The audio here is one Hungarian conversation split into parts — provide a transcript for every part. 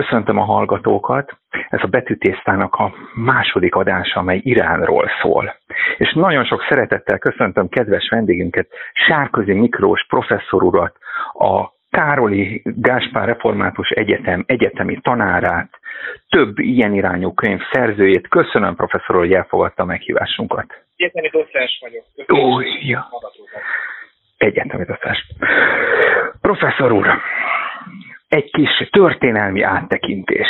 Köszöntöm a hallgatókat. Ez a betűtésztának a második adása, amely Iránról szól. És nagyon sok szeretettel köszöntöm kedves vendégünket, Sárközi Miklós professzor urat, a Károli Gáspár Református Egyetem egyetemi tanárát, több ilyen irányú könyv szerzőjét. Köszönöm, professzor, hogy elfogadta a meghívásunkat. Egyetemi docens vagyok. Ó, ja. Egyetemi docens. Professzor úr, egy kis történelmi áttekintés.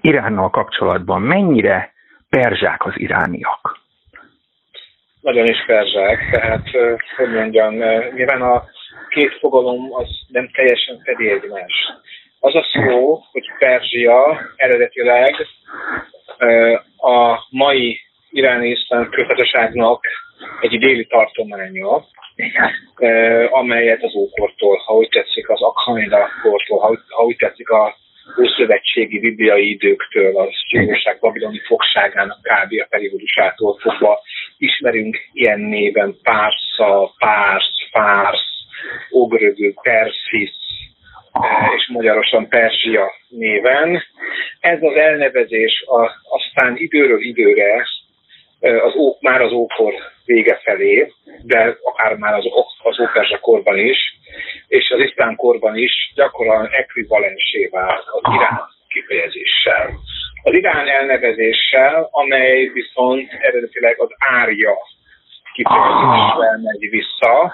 Iránnal kapcsolatban mennyire perzsák az irániak? Nagyon is perzsák, tehát, hogy mondjam, nyilván a két fogalom az nem teljesen fedi egymást. Az a szó, hogy Perzsia eredetileg a mai iráni iszlám köztársaságnak egy déli tartománya, amelyet az ókortól, ha úgy tetszik, az Akhaida kortól, ha, ha úgy tetszik, a ószövetségi bibliai időktől, az zsidóság babiloni fogságának kb. a periódusától fogva ismerünk ilyen néven Pársza, Pársz, Fársz, Ogrögő, Persis, és magyarosan Perzsia néven. Ez az elnevezés a, aztán időről időre az, már az ókor vége felé, de akár már az, az óperzsa korban is, és az isztán korban is gyakran ekvivalensé vált az irán kifejezéssel. Az irán elnevezéssel, amely viszont eredetileg az árja kifejezéssel megy vissza,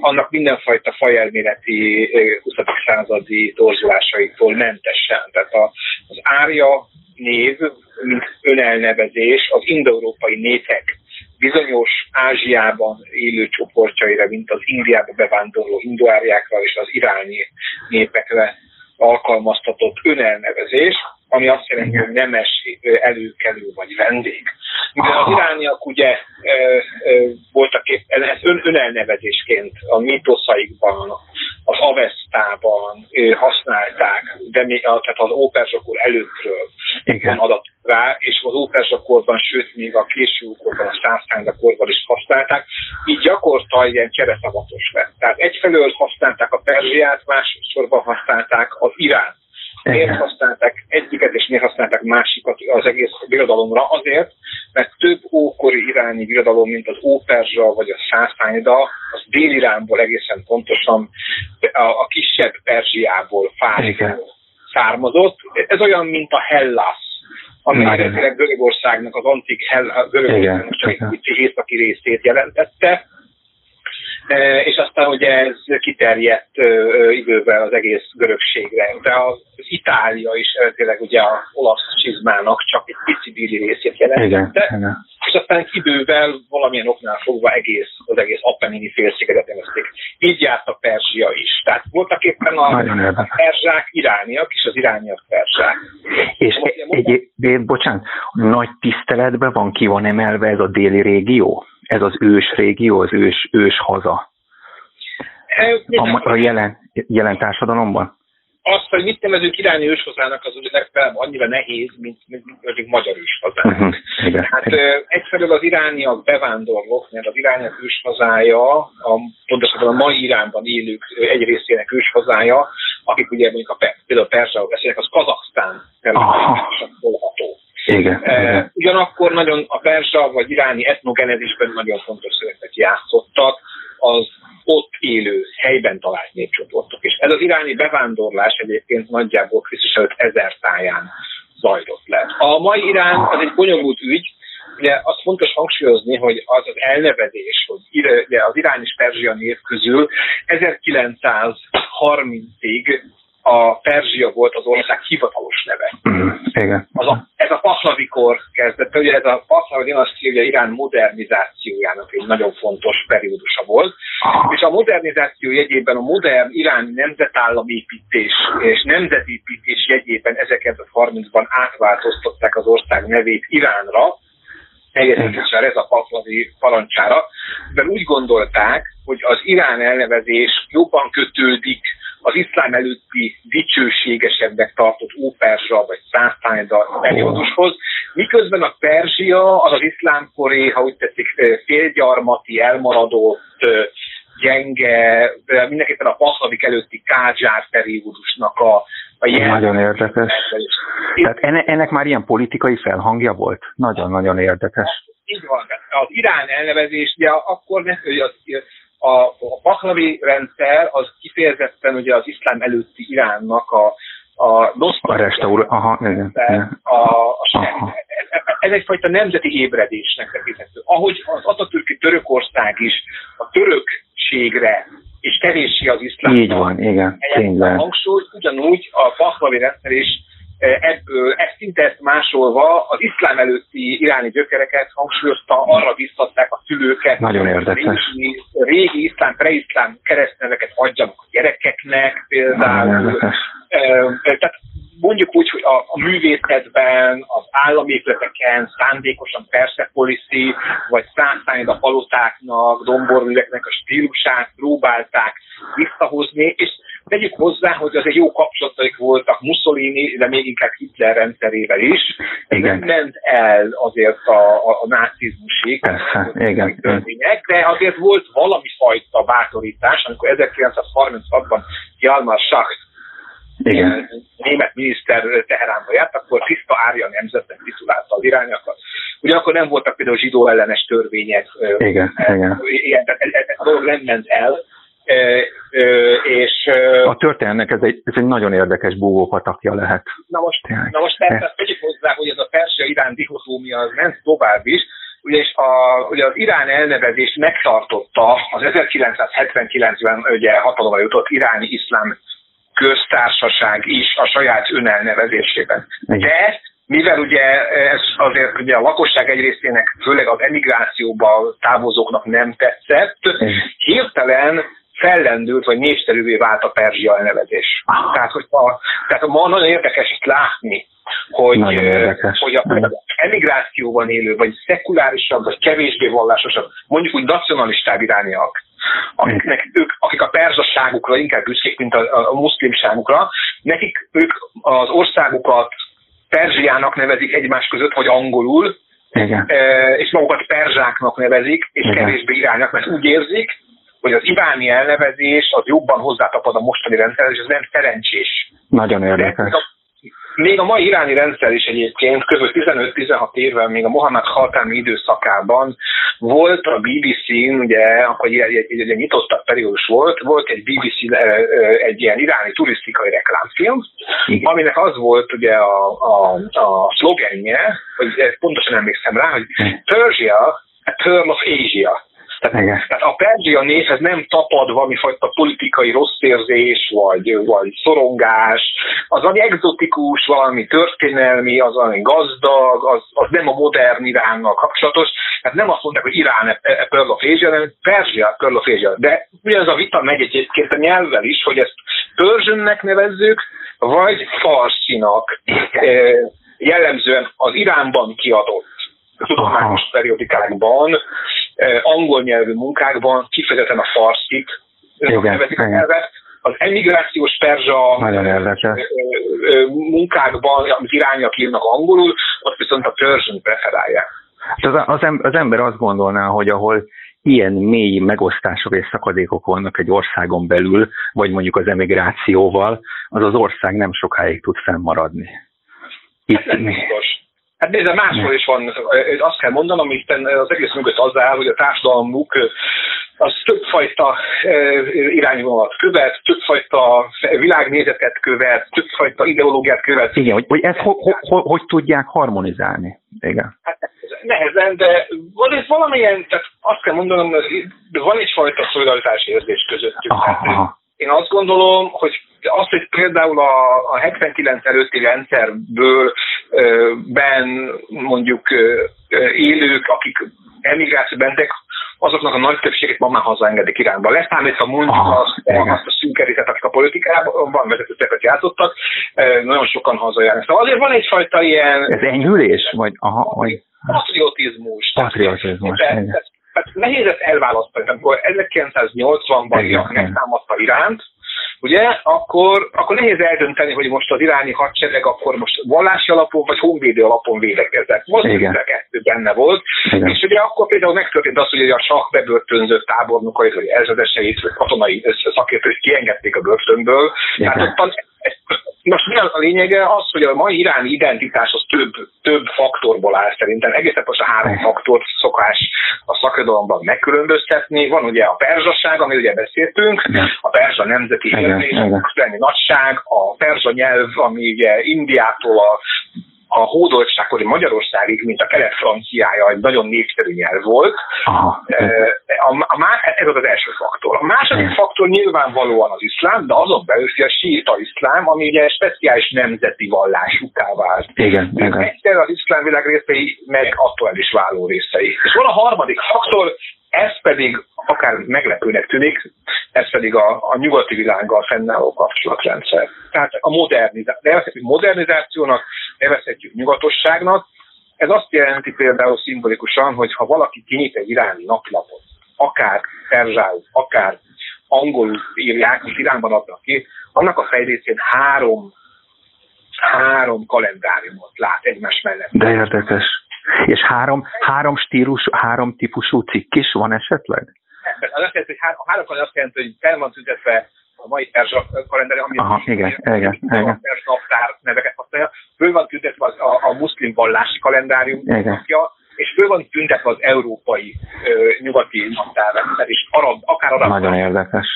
annak mindenfajta fajelméleti 20. századi torzulásaitól mentesen. Tehát az árja név, mint önelnevezés az indoeurópai népek bizonyos Ázsiában élő csoportjaira, mint az Indiába bevándorló indoáriákra és az iráni népekre alkalmaztatott önelnevezés, ami azt jelenti, hogy nemes előkelő vagy vendég. Mivel az irániak ugye voltak éppen, ezt ön, önelnevezésként a mítoszaikban, az Avesztában használták, de még, tehát az óperzsakor előttről van adat rá, és az óperzsakorban, sőt még a késő korban, a százszánda korban is használták, így gyakorta ilyen csereszavatos lett. Tehát egyfelől használták a Perzsiát, másodszorban használták az Irán. Miért használták egyiket, és miért használták másikat az egész birodalomra? Azért, mert több ókori iráni birodalom, mint az Óperzsa vagy a Szászányda, az Dél-Iránból egészen pontosan a, a kisebb Perzsiából származott. Ez olyan, mint a Hellas, ami eredetileg Görögországnak az antik Hell, Görögországnak csak egy északi részét jelentette E, és aztán ugye ez kiterjedt idővel az egész görögségre. De az Itália is eredetileg ugye a olasz csizmának csak egy pici bíri részét jelentette, igen, és aztán idővel valamilyen oknál fogva egész, az egész Apennini félszigetet nevezték. Így járt a Perzsia is. Tehát voltak éppen a, a perzsák irániak, és az irániak perzsák. És egy, egy, bocsánat, nagy tiszteletben van, ki van emelve ez a déli régió? ez az ős régió, az ős, ős haza a, a jelen, jelen társadalomban? Azt, hogy mit nevezünk irányi őshazának, az ugye legfeljebb annyira nehéz, mint, mint, mint magyar őshazának. Uh-huh. Igen. Hát igen. egyfelől az irániak bevándorlók, mert az irániak őshazája, a, pontosabban a mai Iránban élők egy részének őshazája, akik ugye mondjuk a, például Perzsául beszélnek, az Kazaksztán területen volható. Igen, e. Ugyanakkor nagyon a perzsa vagy iráni etnogenezisben nagyon fontos szerepet játszottak az ott élő, helyben talált népcsoportok. És ez az iráni bevándorlás egyébként nagyjából Krisztus előtt ezer táján zajlott le. A mai Irán az egy bonyolult ügy, Ugye azt fontos hangsúlyozni, hogy az az elnevezés, hogy ugye az irán és perzsia név közül 1930-ig a Perzsia volt az ország hivatalos neve. Mm, igen. Az a, ez a Pahlavikor kezdett, ugye ez a Pahlavi dinasztia ugye Irán modernizációjának egy nagyon fontos periódusa volt, és a modernizáció jegyében a modern iráni nemzetállamépítés és nemzetépítés jegyében 1930-ban átváltoztatták az ország nevét Iránra, egészen ez a Pahlavi parancsára, de úgy gondolták, hogy az Irán elnevezés jobban kötődik az iszlám előtti dicsőségesebbnek tartott óperzsa vagy szásztányda periódushoz, miközben a Perzsia az az iszlámkoré, ha úgy tetszik, félgyarmati, elmaradott, gyenge, mindenképpen a Pahlavi előtti Kádzsár periódusnak a a jel... Nagyon érdekes. Tehát ennek, ennek már ilyen politikai felhangja volt? Nagyon-nagyon érdekes. Így van. Az Irán elnevezés, ugye akkor hogy az, a, a Pahlavi rendszer az kifejezetten ugye az iszlám előtti Iránnak a, a a restaur... Aha, igen. A, a, Aha. Ez egyfajta nemzeti ébredésnek tekinthető. Ahogy az Atatürki Törökország is a törökségre és kevéssé az iszlám. Így van, igen, tényleg. Hangsúly, ugyanúgy a Pahlavi rendszer is ebből, ezt szinte ezt másolva az iszlám előtti iráni gyökereket hangsúlyozta, arra biztatták a szülőket. Nagyon érdekes. Régi, régi iszlám, preiszlám keresztneveket adjanak a gyerekeknek például. Tehát mondjuk úgy, hogy a, a művészetben, az állami épületeken szándékosan Persepolisi, vagy Szántányod a palotáknak, domborműveknek a stílusát próbálták visszahozni, és tegyük hozzá, hogy az egy jó kapcsolataik voltak Mussolini, de még inkább Hitler rendszerével is. Igen. Nem ment el azért a, a, a nácizmusig, Persze, igen. Törvények, de azért volt valami fajta bátorítás, amikor 1936-ban Jalmar Schacht igen. német miniszter Teheránba járt, akkor tiszta árja nemzetnek titulálta az irányokat. Ugyanakkor nem voltak például zsidó ellenes törvények. Igen, igen. Ilyen, tehát ez, ez a dolog nem ment el. És, a történelmnek ez egy, ez egy nagyon érdekes búvópatakja lehet. Na most, na most persze tegyük hozzá, hogy ez a Persia-Irán dihotómia az ment tovább is, ugyanis a, ugye az Irán elnevezés megtartotta az 1979-ben ugye hatalomra jutott iráni iszlám köztársaság is a saját önelnevezésében. De mivel ugye ez azért ugye a lakosság egy részének, főleg az emigrációba távozóknak nem tetszett, hirtelen fellendült, vagy népszerűvé vált a Perzsia elnevezés. Tehát, hogy a, tehát ma nagyon érdekes ezt látni, hogy, hogy a emigrációban élő, vagy szekulárisabb, vagy kevésbé vallásosabb, mondjuk úgy nacionalistább irániak, akiknek ők, akik a perzaságukra inkább büszkék, mint a, a muszlimságukra, nekik ők az országukat Perzsiának nevezik egymás között, vagy angolul, Igen. E, és magukat perzsáknak nevezik, és Igen. kevésbé iránynak, mert úgy érzik, hogy az iráni elnevezés az jobban hozzátapad a mostani rendszerhez, és ez nem szerencsés. Nagyon érdekes. De, még a mai iráni rendszer is egyébként kb. 15-16 évvel, még a Mohamed Khatami időszakában volt a BBC-n, ugye, akkor egy, egy, egy, egy nyitottabb periódus volt, volt egy BBC, egy ilyen iráni turisztikai reklámfilm, Igen. aminek az volt ugye a, a, a szlogenje, hogy pontosan emlékszem rá, hogy Persia, a Pearl of Asia. Tehát, tehát a Perzsia névhez nem tapad valamifajta politikai rossz érzés, vagy, vagy szorongás, az valami exotikus, valami történelmi, az valami gazdag, az, az nem a modern Iránnal kapcsolatos. Tehát nem azt mondják, hogy Irán Pearl of Asia, hanem Perzsia Pearl of Asia. De ugyanez a vita megy egyébként a nyelvvel is, hogy ezt Persiannek nevezzük, vagy Farsinak jellemzően az Iránban kiadott tudományos periodikákban angol nyelvű munkákban kifejezetten a farszit nevezik a nyelvet. Az emigrációs perzsa munkákban, amit irányak írnak angolul, ott viszont a Persian preferálják. Az, az, az ember azt gondolná, hogy ahol ilyen mély megosztások és szakadékok vannak egy országon belül, vagy mondjuk az emigrációval, az az ország nem sokáig tud fennmaradni. Itt, Ez nem Hát nézd, máshol is van, azt kell mondanom, hogy az egész mögött az áll, hogy a társadalmuk az többfajta irányvonalat követ, többfajta világnézetet követ, többfajta ideológiát követ. Igen, hogy, hogy ezt ho, ho, ho, hogy tudják harmonizálni? Igen. Hát nehezen, de van ez valamilyen, tehát azt kell mondanom, hogy van egyfajta szolidaritási érzés közöttük. Aha, aha. Én azt gondolom, hogy az, hogy például a, a 79 előtti rendszerből ben mondjuk élők, akik emigráció bentek, azoknak a nagy többségét ma már hazaengedik Iránba. Leszámítva mondjuk Aha, azt, azt a szűkerítet, akik a politikában vezetőteket játszottak, nagyon sokan hazajárnak. Szóval azért van egyfajta ilyen... Ez enyhülés? Vagy, aha, vagy... Patriotizmus. Patriotizmus. Tehát nehéz ezt elválasztani. Amikor 1980-ban megtámadta Iránt, ugye, akkor, akkor nehéz eldönteni, hogy most az iráni hadsereg akkor most vallási alapon vagy honvédő alapon védekezett. Most kettő benne volt. Igen. És ugye akkor például megtörtént az, hogy a sak bebörtönzött tábornokait, vagy ezredeseit, vagy katonai szakértőit kiengedték a börtönből. Igen. Tehát ott Most mi a lényege? Az, hogy a mai iráni identitás az több, több faktorból áll szerintem. Egészen most a három faktort szokás a szakirodalomban megkülönböztetni. Van ugye a perzsaság, amiről ugye beszéltünk, a perzsa nemzeti érzés, a nagyság, a perzsa nyelv, ami ugye Indiától a a hódoltságkori Magyarországig, mint a kelet-franciája egy nagyon népszerű nyelv volt. Aha. A, a, a, ez az az első faktor. A második faktor nyilvánvalóan az iszlám, de azon belül a síta iszlám, ami ugye speciális nemzeti vallásúká vált. Igen, igen. Egyszer az iszlám világ részei, meg attól el is váló részei. És van a harmadik faktor, ez pedig akár meglepőnek tűnik, ez pedig a, a nyugati világgal fennálló kapcsolatrendszer. Tehát a modernizáció, nevezhetjük modernizációnak, nevezhetjük nyugatosságnak. Ez azt jelenti például szimbolikusan, hogy ha valaki kinyit egy iráni naplapot, akár perzsául, akár angolul írják, most Iránban adnak ki, annak a fejrészén három, három kalendáriumot lát egymás mellett. De érdekes. És három, három stílus, három típusú cikk is van esetleg? Az azt jelenti, hogy három, három azt jelenti, hogy fel van tüntetve a mai perzsa kalendár, ami Aha, igen, igen, igen. a perzsa naptár neveket használja, föl van tüntetve a, a, a muszlim vallási kalendárium napja, és föl van tüntetve az európai ö, nyugati naptárrendszer, és arab, akár arab. Nagyon érdekes.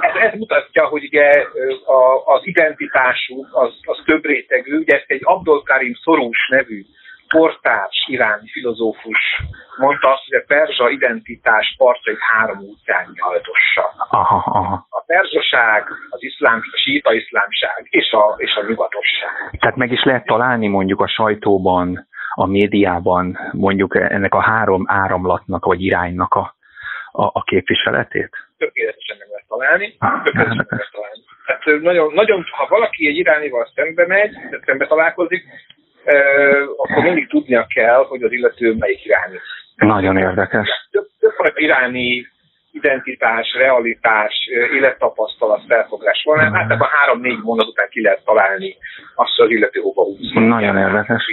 Ez, ez mutatja, hogy ugye a, az identitásuk az, az több rétegű, ugye ezt egy Abdul Karim Szorús nevű kortárs iráni filozófus mondta azt, hogy a perzsa identitás partjait három útján nyaltossa. Aha, aha. A perzsaság, az iszlám, a síta iszlámság és a, és a nyugatosság. Tehát meg is lehet találni mondjuk a sajtóban, a médiában mondjuk ennek a három áramlatnak vagy iránynak a, a, a képviseletét? Tökéletesen meg lehet találni. Tökéletesen meg lehet találni. Hát nagyon, nagyon, ha valaki egy irányval szembe megy, szembe találkozik, akkor mindig tudnia kell, hogy az illető melyik irányú. Nagyon érdekes. Több, több iráni identitás, realitás, élettapasztalat, felfogás van. Hát általában három-négy mondat után ki lehet találni azt, hogy illető hova úszik. Nagyon érdekes.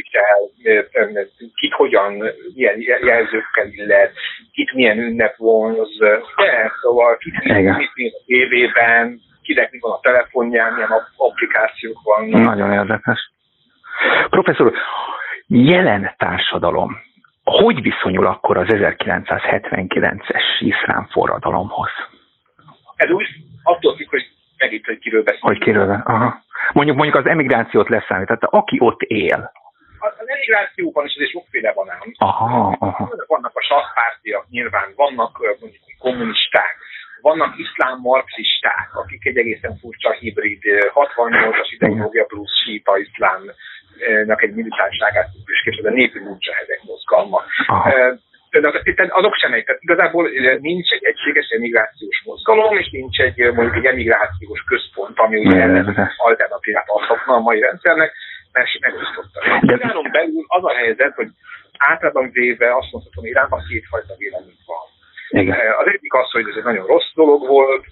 Kit hogyan, milyen jelzőkkel illet, kit milyen ünnep vonz, de, szóval kit mit, mit a tévében, kinek mi van a telefonján, milyen applikációk vannak. Nagyon érdekes. Professzor, jelen társadalom hogy viszonyul akkor az 1979-es iszlám forradalomhoz? Ez úgy attól függ, hogy megint, hogy kiről beszélünk. Hogy kiről, aha. Mondjuk, mondjuk az emigrációt leszámít, tehát aki ott él. Az emigrációban is ez sokféle van ám. Aha, aha. Vannak a sarkpártiak nyilván, vannak mondjuk kommunisták, vannak iszlám marxisták, akik egy egészen furcsa hibrid, 68-as ideológia plusz síta iszlám nak egy militánságát is de népi ezek mozgalma. De azok sem egy, tehát igazából nincs egy egységes emigrációs mozgalom, és nincs egy mondjuk egy emigrációs központ, ami ugye alternatívát adhatna a mai rendszernek, mert megosztotta. Iránon belül az a helyzet, hogy általában véve azt mondhatom, Iránban kétfajta vélemény van. Igen. Az egyik az, hogy ez egy nagyon rossz dolog volt,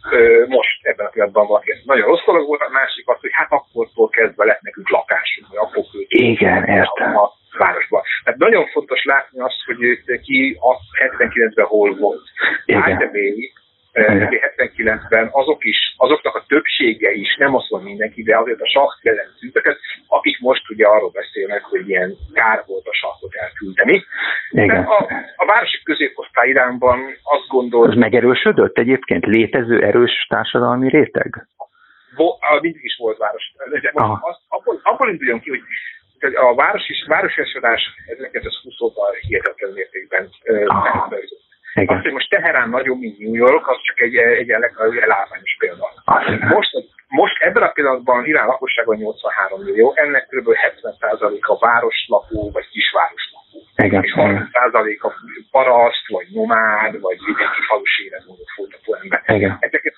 most ebben a pillanatban valaki ez nagyon rossz dolog volt, a másik az, hogy hát akkortól kezdve lett nekünk lakásunk, vagy akkor Igen, értem. a városba. Tehát nagyon fontos látni azt, hogy ki a 79-ben hol volt. Igen. 79-ben azok is, azoknak a többsége is, nem azt mondja mindenki, de azért a sakk ellen akik most ugye arról beszélnek, hogy ilyen kár volt a sakkot elküldeni. Igen. A, a városi középosztály irányban azt gondol... Az megerősödött egyébként? Létező erős társadalmi réteg? Bo, mindig is volt város. Az, abból, abból induljon ki, hogy a városi, városi 1920 óta hihetetlen mértékben igen. Azt, hogy most Teherán nagyon, mint New York, az csak egy, egy, elárványos példa. Most, most ebben a pillanatban Irán lakossága 83 millió, ennek kb. 70% a városlakó vagy kisváros igen. És 30% a paraszt, vagy nomád, vagy vidéki falusi életmódot folytató ember. Igen. Ezeket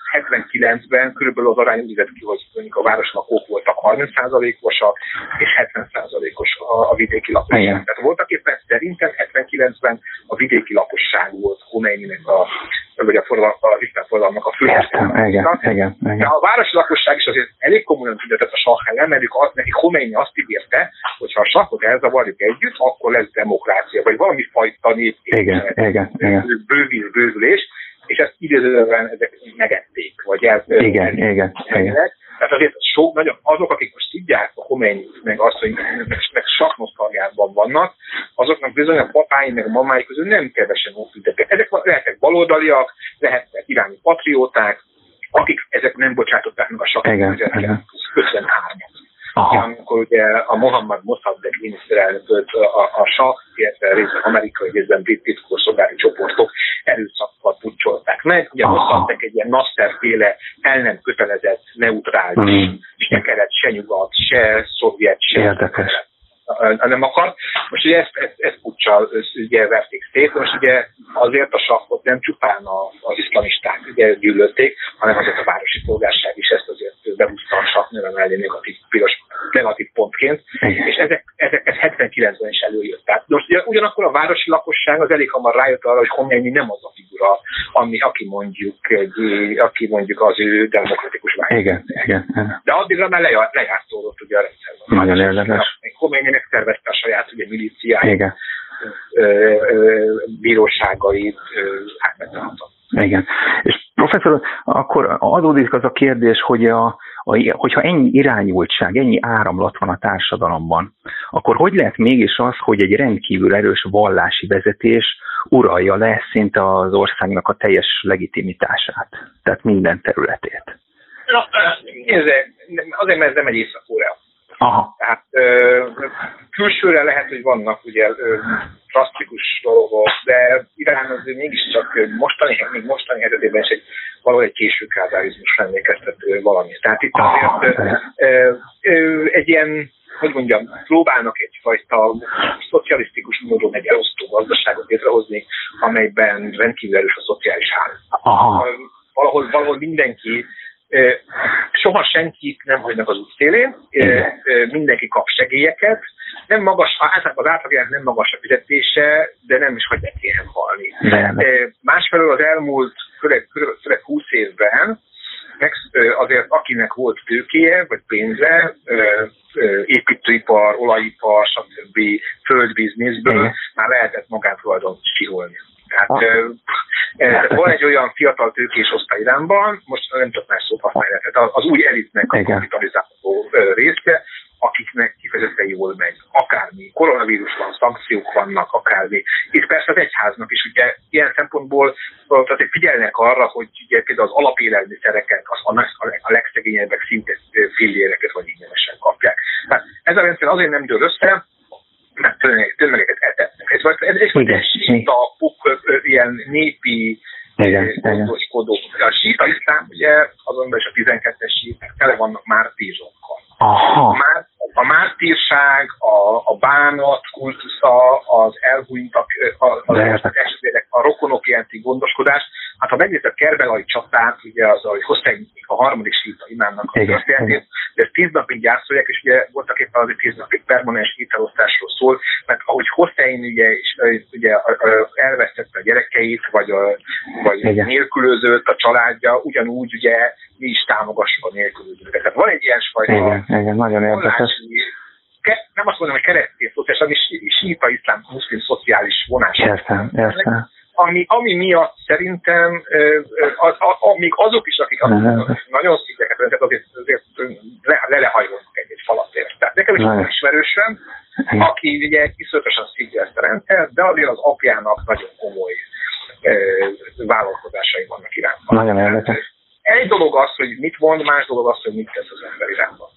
79-ben körülbelül az arány úgy vett ki, hogy mondjuk a városlakók voltak 30%-osak, és 70%-os a, a vidéki lakosság. Igen. Tehát voltak éppen szerintem 79-ben a vidéki lakosság volt Khomeininek a, vagy a, forradalom, a forradalomnak a fő. Igen, igen, igen. De a városi lakosság is azért elég komolyan tüntetett a sah ellen, mert az, neki Khomeini azt ígérte, hogy ha a sakot elzavarjuk együtt, akkor lesz demokrácia, vagy valami fajta nép. Igen, igen, igen. Bővül, bővülés, és ezt idézően ezek megették, vagy el, igen, igen, igen. Tehát azért sok, nagyon, azok, akik most tudják a Khomeini, meg azt, hogy meg, meg saknosztalgában vannak, azoknak bizony a papái, meg a mamáik közül nem kevesen ott ültek. Ezek lehetnek baloldaliak, lehetnek iráni patrióták, akik ezek nem bocsátották meg a sakot 1953-at. Aha. amikor ugye a Mohammad Mossadegh miniszterelnököt a, a SA, illetve részben amerikai, részben brit titkosszolgálati csoportok erőszakkal pucsolták meg. Ugye Mossadegh egy ilyen Nasser-féle el nem kötelezett, neutrális, mm. és nem kellett se nyugat, se szovjet, se Érdekes nem akar. Most ugye ezt, ezt, ezt puccsal ugye verték szét, most ugye azért a sakkot nem csupán a, az iszlamisták ugye gyűlölték, hanem azért a városi polgárság is ezt azért behúzta a sakk neve mellé negatív, piros, negatív pontként, és ezek, ezek, ez 79-ben is előjött. Tehát most ugyanakkor a városi lakosság az elég hamar rájött arra, hogy Khomeini nem az a figura, ami, aki mondjuk, egy, aki mondjuk az ő demokratikus vágy. Igen, igen, igen. De addigra már lejárt, lejártódott ugye a rendszerben. Nagyon érdekes. Khomeini megszervezte a saját ugye, milíciáit, Igen. Bíróságait, átmentehatott. Igen. És professzor, akkor adódik az a kérdés, hogy a, hogyha ennyi irányultság, ennyi áramlat van a társadalomban, akkor hogy lehet mégis az, hogy egy rendkívül erős vallási vezetés uralja le szinte az országnak a teljes legitimitását, tehát minden területét? Na, nézze, azért, mert ez nem egy észak-korea. Aha. Tehát ö, külsőre lehet, hogy vannak ugye ö, drasztikus dolgok, de Irán az mégiscsak mostani, még mostani helyzetében is egy valahol egy késő kádárizmus emlékeztető valami. Tehát itt azért ö, ö, ö, egy ilyen hogy mondjam, próbálnak egyfajta szocialisztikus módon egy elosztó gazdaságot létrehozni, amelyben rendkívül erős a szociális háló. Valahol, valahol mindenki soha senkit nem hagynak az útszélén, mindenki kap segélyeket, nem magas, általában az átlagjának nem magas a fizetése, de nem is hagyják ilyen halni. Másfelől az elmúlt főleg, főleg 20 évben meg, azért akinek volt tőkéje, vagy pénze, építőipar, olajipar, stb. földbizniszből már lehetett magátulajdon siholni. Tehát ah. van egy olyan fiatal tőkés osztály Iránban, most nem tudok más szót használni, tehát az új elitnek a kapitalizáló része, akiknek kifejezetten jól megy. Akármi, koronavírus van, szankciók vannak, akármi. És persze az egyháznak is ugye ilyen szempontból tehát figyelnek arra, hogy ugye például az alapélelmiszereket, az a, a legszegényebbek szinte filléreket vagy ingyenesen kapják. Tehát ez a rendszer azért nem dől össze, mert tömegeket eltettek. Ez, ez, ez, ez síta, ilyen népi gondoskodó. A síta iszlám, ugye azonban is a 12-es síták tele vannak már tízokkal. Aha. A, már, a mártírság, a, a bánat kultusza, az elhunytak, az, esetek, a rokonok iránti gondoskodás. Hát ha megnézed Kerbelai csatát, ugye az, hogy Hossein a harmadik síta imámnak a történetét, de ezt tíz napig gyászolják, és ugye voltak éppen azért tíz napig permanens hitelosztásról szól, mert ahogy Hossein ugye, és, ugye elvesztette a gyerekeit, vagy, a, vagy nélkülözött a családja, ugyanúgy ugye mi is támogassuk a nélkülözőket. Tehát van egy ilyen fajta... Igen, igen, nagyon érdekes. Nem azt mondom, hogy keresztény szociális, hanem síta iszlám muszlim szociális vonás. Értem, értem ami, ami miatt szerintem a, a, a, még azok is, akik nagyon szíveket öntet, azért, azért le, le lehajolnak egy, egy falatért. Tehát nekem is van ismerősöm, aki ugye kiszöltösen szívja ezt a rendszert, de azért az apjának nagyon komoly vállalkozásai vannak irányban. Nagyon érdekes. Egy dolog az, hogy mit mond, más dolog az, hogy mit tesz az ember irányban.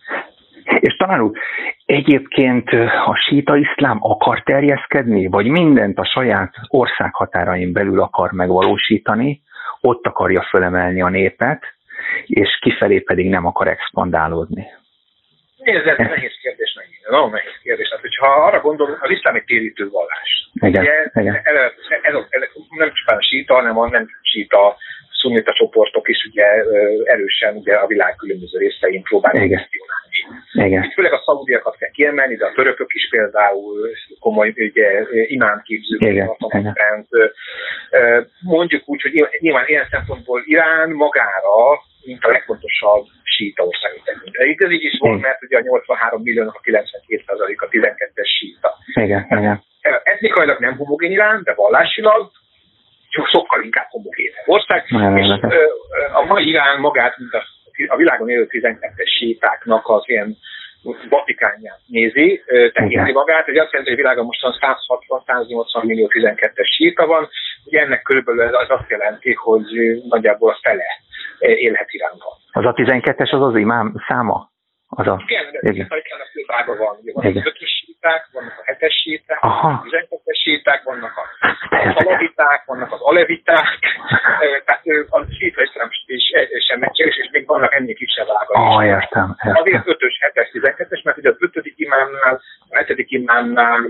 És talán úgy, egyébként a síta iszlám akar terjeszkedni, vagy mindent a saját ország határain belül akar megvalósítani, ott akarja fölemelni a népet, és kifelé pedig nem akar expandálódni. Nézd, ez nehéz kérdés megint. Nagyon nehéz kérdés. Hát, hogyha arra gondolunk, az iszlám egy térítő vallás. Igen, Ugye, igen. Ez, ez, ez, nem a síta, hanem a nem síta szunita csoportok is ugye erősen ugye a világ különböző részein próbálják gestionálni. Igen. Főleg a szaudiakat kell kiemelni, de a törökök is például komoly ugye, imámképzők vannak Mondjuk úgy, hogy nyilván ilyen szempontból Irán magára, mint a legfontosabb síta ország tekintve. Ez így is volt, mert ugye a 83 milliónak a 92 a 12-es síta. Igen, igen. Etnikailag nem homogén Irán, de vallásilag sokkal inkább homogén ország. és a mai Irán magát, mint a a világon élő 12-es sítáknak az ilyen Vatikánját nézi, tekinti magát, ez azt jelenti, hogy világon mostan 160-180 millió 12-es síta van, ugye ennek körülbelül az azt jelenti, hogy nagyjából a fele élhet Iránban. Az a 12-es az az imám száma? Az a... Igen, de igen. a főpárban van. Vannak igen. az ötös síták, vannak a hetes síták, Aha. a tizenkettes síták, vannak a szalaviták, vannak az aleviták, tehát a síta iszlám is e- e- sem egységes, és még vannak ennél kisebb ága is. Ah, értem, értem. Azért ötös, hetes, tizenkettes, mert ugye az ötödik imámnál, a hetedik imámnál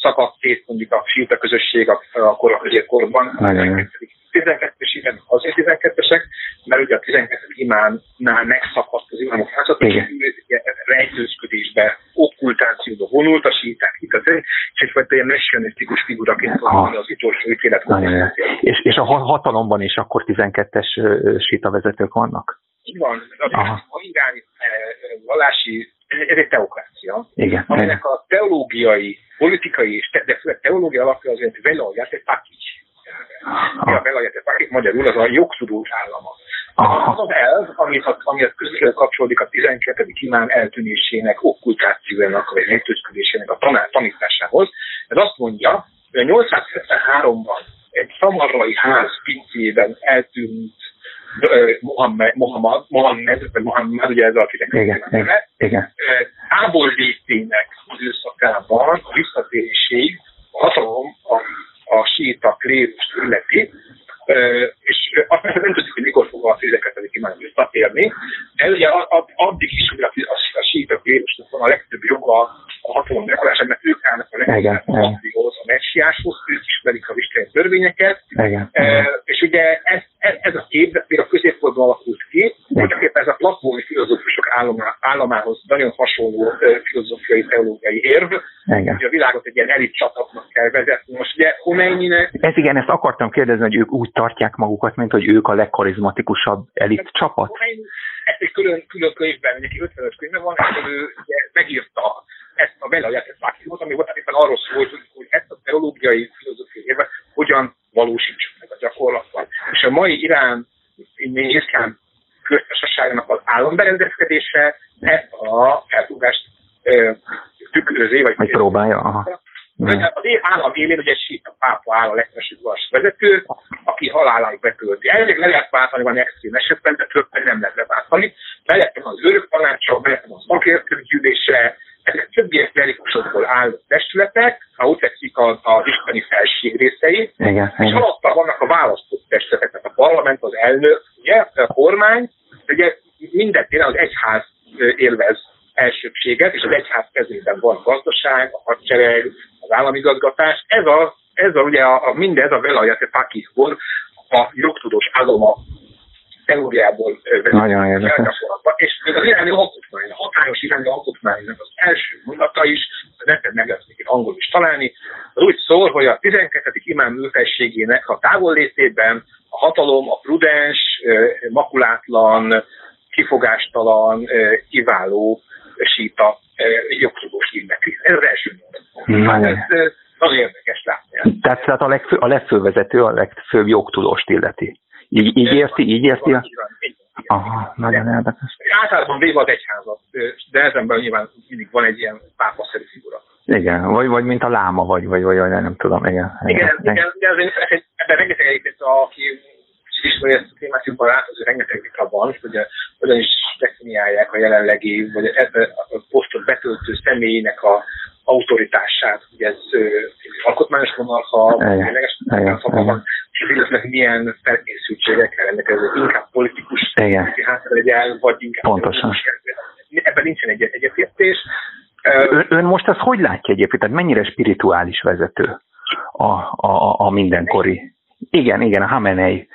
szakadt két mondjuk a síta közösség a, a kor, a korban, a 12 és igen, azért 12-esek, mert ugye a 12 imánál megszakadt az imánok házat, és rejtőzködésbe, okkultációba vonult a síták hitet, és egyfajta ilyen messianisztikus figuraként van az utolsó ítélet. És, és a hatalomban is akkor 12-es síta vezetők vannak? Így van. A iráni vallási ez egy teokrácia, Igen, aminek a teológiai, politikai, és te, de főleg teológia alapja azért vele, hogy egy mi a akik magyarul az a jogtudós állama. Az az elv, ami közvetlenül kapcsolódik a 12. imám eltűnésének, okkultációjának, vagy rejtőzködésének a tanár, tanításához. Ez azt mondja, hogy a 873-ban egy szamarrai ház pincében eltűnt Mohammed, Mohammed, Mohammed, vagy Mohammed, ugye ez a akinek igen, igen, igen. távollétének az időszakában a visszatéréség a hatalom a a síta klérust illeti, és azt nem tudjuk, hogy mikor fog a 12. imány visszatérni, de ugye addig is, hogy a, síta klérusnak van a legtöbb joga a hatalom gyakorlásában, mert ők állnak a legtöbb a messiáshoz, ők ismerik a isteni törvényeket, Igen. és ugye ez, ez, ez a kép, még a középkorban alakult ki, hogy ez a platformi filozófusok államához nagyon hasonló filozófiai, teológiai érv, igen. hogy a világot egy ilyen elit csapatnak kell vezetni. Most ugye Khomeininek... Ez igen, ezt akartam kérdezni, hogy ők úgy tartják magukat, mint hogy ők a legkarizmatikusabb elit csapat. Ezt egy külön, külön könyvben, neki 55 könyve van, és ő ugye, megírta ezt a Belajatet Maximot, ami volt éppen arról szól, hogy, hogy ezt a teológiai filozófiai érve hogyan valósítsuk meg a gyakorlatban. És a mai Irán iszlám köztársaságnak az államberendezkedése ezt a elfogást tükrözi, vagy, vagy próbálja. Aha. Az én állam élén ugye a pápa áll a legfelsőbb vezető, aki haláláig betölti. Elég le lehet váltani van extrém esetben, de többen nem lehet leváltani. Belettem az örök tanácsa, belettem a szakértőgyűlése, ezek többiek klerikusokból áll testületek, ha úgy tetszik az, az isteni felség részei, igen, és alatta vannak a választott testületek, tehát a parlament, az elnök, ugye, a kormány, ugye minden az egyház élvez elsőbséget, és az egyház kezében van a gazdaság, a hadsereg, az államigazgatás. Ez a, ez a, ugye a, a mindez a velajate pakikból a jogtudós állama teóriából Nagyon érdekes. És még az iráni alkotmány, a hatályos iráni alkotmánynak az első mondata is, neked meg lesz még angol is találni, az úgy szól, hogy a 12. imám műfességének a távollétében a hatalom, a prudens, makulátlan, kifogástalan, kiváló síta jogtudós illeti. Ez az első mondat. Ez nagyon érdekes látni. Tehát, tehát a, legfő, a legfővezető a legfőbb jogtudóst illeti. Így, így érti, így érti? Aha, nagyon érdekes. Általában véve az egyházat, de ezen belül nyilván mindig van egy ilyen pápaszerű figura. Igen, vagy, vagy mint a láma, vagy, vagy, vagy, vagy nem tudom, igen. Igen, igen, igen azért ebben rengeteg egyébként, aki ismeri ezt a témát jobban át, azért rengeteg vita van, hogy hogyan is definiálják a jelenlegi, vagy ebbe a posztot betöltő személynek a autoritását, hogy ez alkotmányos monarcha, tényleges monarcha és illetve milyen felkészültségekkel rendelkező, inkább politikus hátregyen, vagy inkább Pontosan. Ebben nincsen egy egyetértés. Ön, ön most ezt hogy látja egyébként? Tehát mennyire spirituális vezető a, a, a mindenkori? Igen, igen, a Hamenei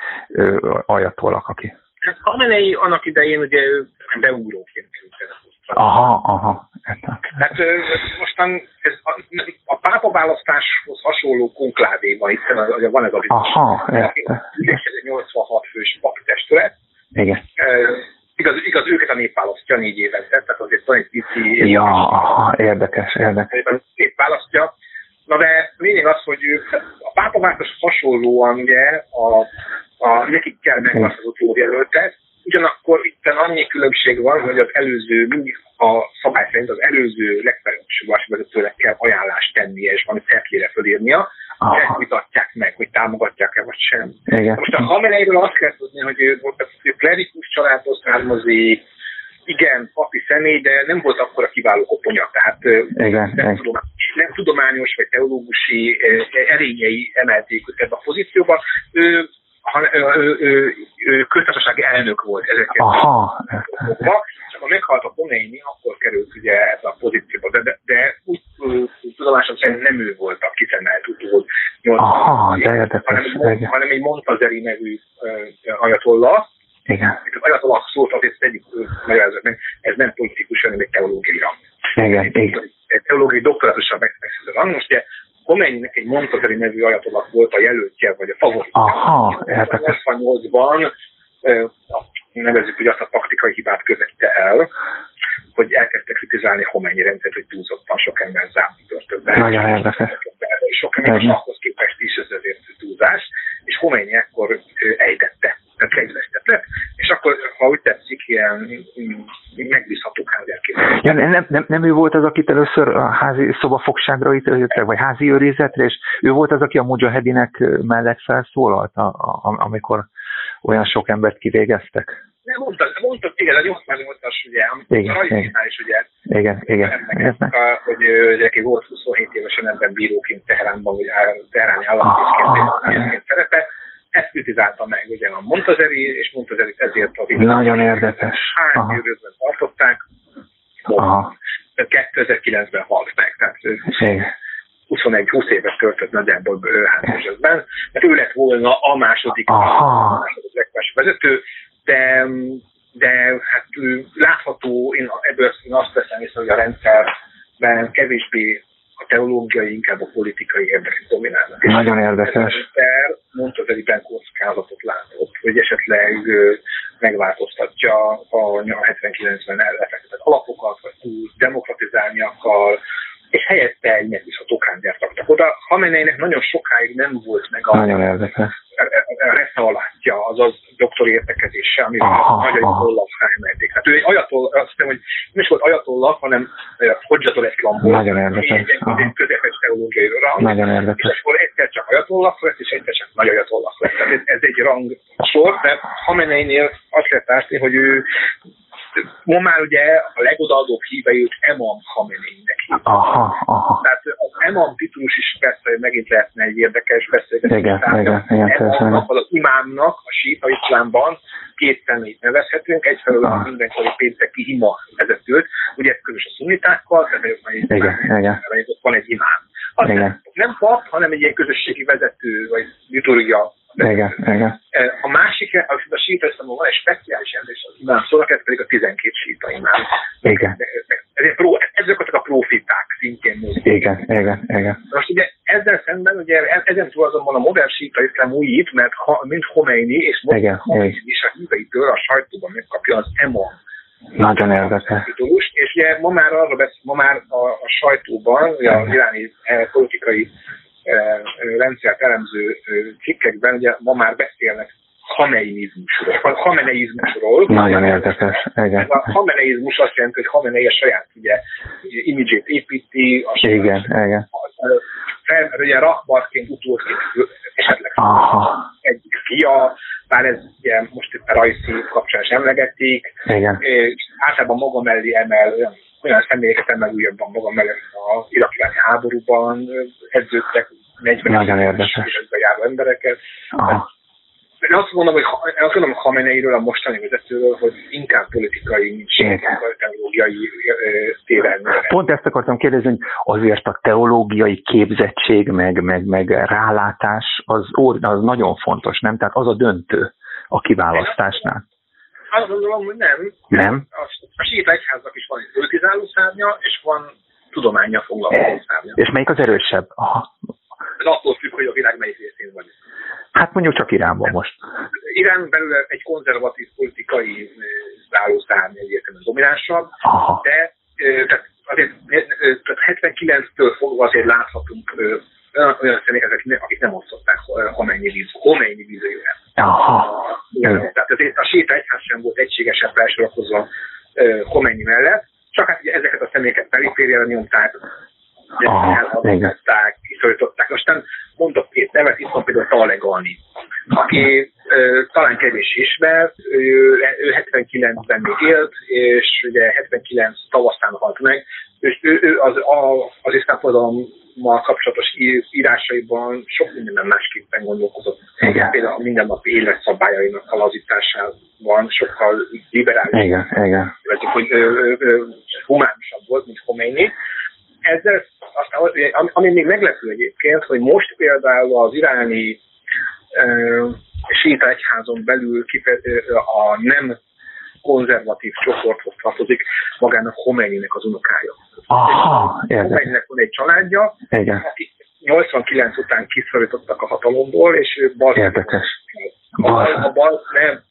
ajatollak, aki. Hát Hamenei annak idején ugye ő beugróként került Aha, aha. Hát mostan ez a, a pápa választáshoz hasonló konklávéban, hiszen ugye van ez a Aha, ez 86 fős testület. Igen. Igaz, igaz, őket a nép választja négy évente, tehát azért van egy pici... Ja, érdekes, érdekes. Nép választja. Na de lényeg az, hogy ők a pápaváltás hasonlóan ugye a, a, nekik kell megválasztani az utódjelöltet, ugyanakkor itt annyi különbség van, hogy az előző, mindig a szabály szerint az előző legfelsőbb vezetőnek kell ajánlást tennie, és valami szetlére fölírnia, Aha. ezt vitatják meg, hogy támogatják-e vagy sem. Igen. Most a Hameneiről azt kell tudni, hogy ő, ő klerikus családhoz származik, igen, papi személy, de nem volt akkor a kiváló koponya, tehát igen, nem, igen. Tudom, nem tudományos vagy teológusi erényei emelték őt ebbe a pozícióba. Ő, ő, ő, ő, ő köztársasági elnök volt ezeket. Aha, csak ha meghalt a Khomeini, akkor került ugye ebbe a pozícióba, de, de, de úgy tudomásom szerint nem ő volt a kiszemelt utód. Aha, de érdekes. Hanem, hanem egy Montazeri nevű uh, ajatolla, igen. Ajatolla szót azért tegyük magyarázni, ez nem politikus, hanem egy teológiai rang. Igen, egy, igen. Egy teológiai doktorátussal megszerző rang. Most ugye Komennyinek egy Montazeri nevű ajatolla volt a jelöltje, vagy a favorit. Aha, 88-ban nevezzük, hogy azt a taktikai hibát követte el, hogy elkezdte kritizálni Homennyi rendszert, hogy túlzottan sok ember zárt börtönbe. Nagyon érdekes. Sok ember ahhoz képest is ez azért túlzás, és Homennyi ekkor ejtette, tehát kegyvesztett és akkor, ha úgy tetszik, ilyen megbízható kárgyárképet. Ja, nem, nem, nem, ő volt az, akit először a házi szobafogságra ítéltek, vagy házi őrizetre, és ő volt az, aki a Mujahedinek mellett felszólalt, a, a, amikor olyan sok embert kivégeztek? Nem, mondta, mondta, igen, a 88-as, ugye, igen, a igen. is, ugye, igen, igen, igen. A, hogy neki volt 27 évesen ebben bíróként Teheránban, vagy Teheráni államtisztként szerepe, ezt kritizálta meg ugye a Montazeri, és Montazeri ezért a Nagyon érdekes. Hány időben tartották, 2009-ben halt meg, tehát Igen. 21-20 évet töltött nagyjából házasodban, mert ő lett volna a második, a második legfelsőbb vezető, de, de hát látható, én ebből én azt veszem észre, hogy a rendszerben kevésbé a teológiai, inkább a politikai érdekek dominálnak. Nagyon érdekes. Rendszer mondta az egyben kockázatot látott, hogy esetleg megváltoztatja a 70-90-ben lefektetett alapokat, vagy túl demokratizálni akar, és helyette egy megbízható kándiát raktak oda. Hameneinek nagyon sokáig nem volt meg a, nagyon érdekes. resze alatja, azaz doktori értekezése, amivel a magyar tollat felmerték. Hát ő egy ajatoll, azt hiszem, hogy nem is volt ajatolla, hanem Hodjatol Eszlam volt. Nagyon érdekes. Egy, egy közepes teológiai rang. Nagyon érdekes. És akkor egyszer csak ajatolla lett, és egyszer csak nagy ajatolla lett. Tehát ez, ez egy rang sor, mert Hameneinél azt lehet látni, hogy ő ma már ugye a legodaadóbb híve őt Emam Khameneinek Aha, aha. Tehát az Emam titulus is persze megint lehetne egy érdekes beszélgetés. Igen, igen, igen, Emamnak, az imámnak a síta iszlámban két személyt nevezhetünk, egyfelől a mindenkori pénteki ima vezetőt, ugye ez közös a szunitákkal, tehát igen, igen. igen. ott van egy imám. Az igen. Nem, pap, hanem egy ilyen közösségi vezető, vagy liturgia igen, igen. A másik, a síta van egy speciális emlés az imám szónak, ez pedig a 12 síta imám. Igen. Ezek, pró, ezek a profiták szintén múlik. Igen, igen, igen. Most ugye ezzel szemben, ugye ezen túl azonban a modern síta iszlám újít, mert ha, mint Khomeini, és most igen, Khomeini is a híveitől a sajtóban megkapja az EMA nagyon érdekes. És ugye ma már arra beszél, ma már a, a sajtóban, ugye a iráni eh, politikai rendszert elemző cikkekben ugye ma már beszélnek hameneizmusról. Hameneizmusról. Nagyon érdekes. Igen. A hameneizmus azt jelenti, hogy Hamenei a saját ugye, imidzsét építi. A saját, igen, igen. Fel, ugye Rahbarként utódként esetleg Aha. egyik fia, bár ez ugye most a rajzi kapcsán is emlegették. Igen. És általában maga mellé emel olyan, olyan személyeket emel újabban maga mellé a irakiláni háborúban edződtek 40 Nagyon érdekes. járó embereket. Aha. Én azt mondom, hogy azt mondom Khameneiről, a mostani vezetőről, hogy inkább politikai, mint teológiai téren. Pont ezt akartam kérdezni, hogy azért a teológiai képzettség, meg, meg, meg rálátás az, az nagyon fontos, nem? Tehát az a döntő a kiválasztásnál. Azt gondolom, hogy nem. Nem? A, a síta egyháznak is van egy politizáló szárnya, és van tudománya foglalkozó szárnya. És melyik az erősebb? Aha. Ez attól függ, hogy a világ melyik részén vagy. Hát mondjuk csak Iránban most. Irán belül egy konzervatív politikai zárószárny egyértelműen dominánsabb, de tehát azért tehát 79-től fogva azért láthatunk olyan, személyek, akik, akik nem osztották Khomeini víz, Khomeini vízőjület. Aha. Igen. Tehát azért a séta egyház sem volt egységesen felsorakozva Khomeini mellett, csak hát ugye ezeket a személyeket perifériára nyomták, elhallgatták, kiszorították. Aztán mondok két nevet, itt van például Talegani, aki ö, talán kevés ismer, ő, ő 79-ben még élt, és ugye 79 tavaszán halt meg, és ő, ő az, a, az iszlám forradalommal kapcsolatos írásaiban sok mindenben másképpen gondolkozott. Igen. Például a mindennapi életszabályainak a lazításában sokkal liberális. Igen, igen. hogy ö, ö, ö, humánusabb volt, mint Khomeini. Ezzel aztán, ami még meglepő egyébként, hogy most például az iráni uh, síta egyházon belül a nem konzervatív csoporthoz tartozik magának Khomeininek az unokája. Aha, Khomeininek van egy családja, Igen. 89 után kiszorítottak a hatalomból, és ő bal... Érdekes. A bal, a bal nem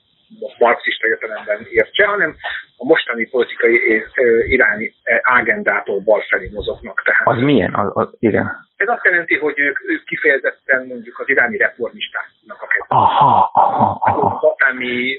marxista értelemben értse, hanem a mostani politikai iráni ágendától bal felé mozognak. Tehát az milyen? Az, az, igen. Ez azt jelenti, hogy ők, ők kifejezetten mondjuk az iráni reformistáknak a kezdet. Aha, aha, aha. Hatámi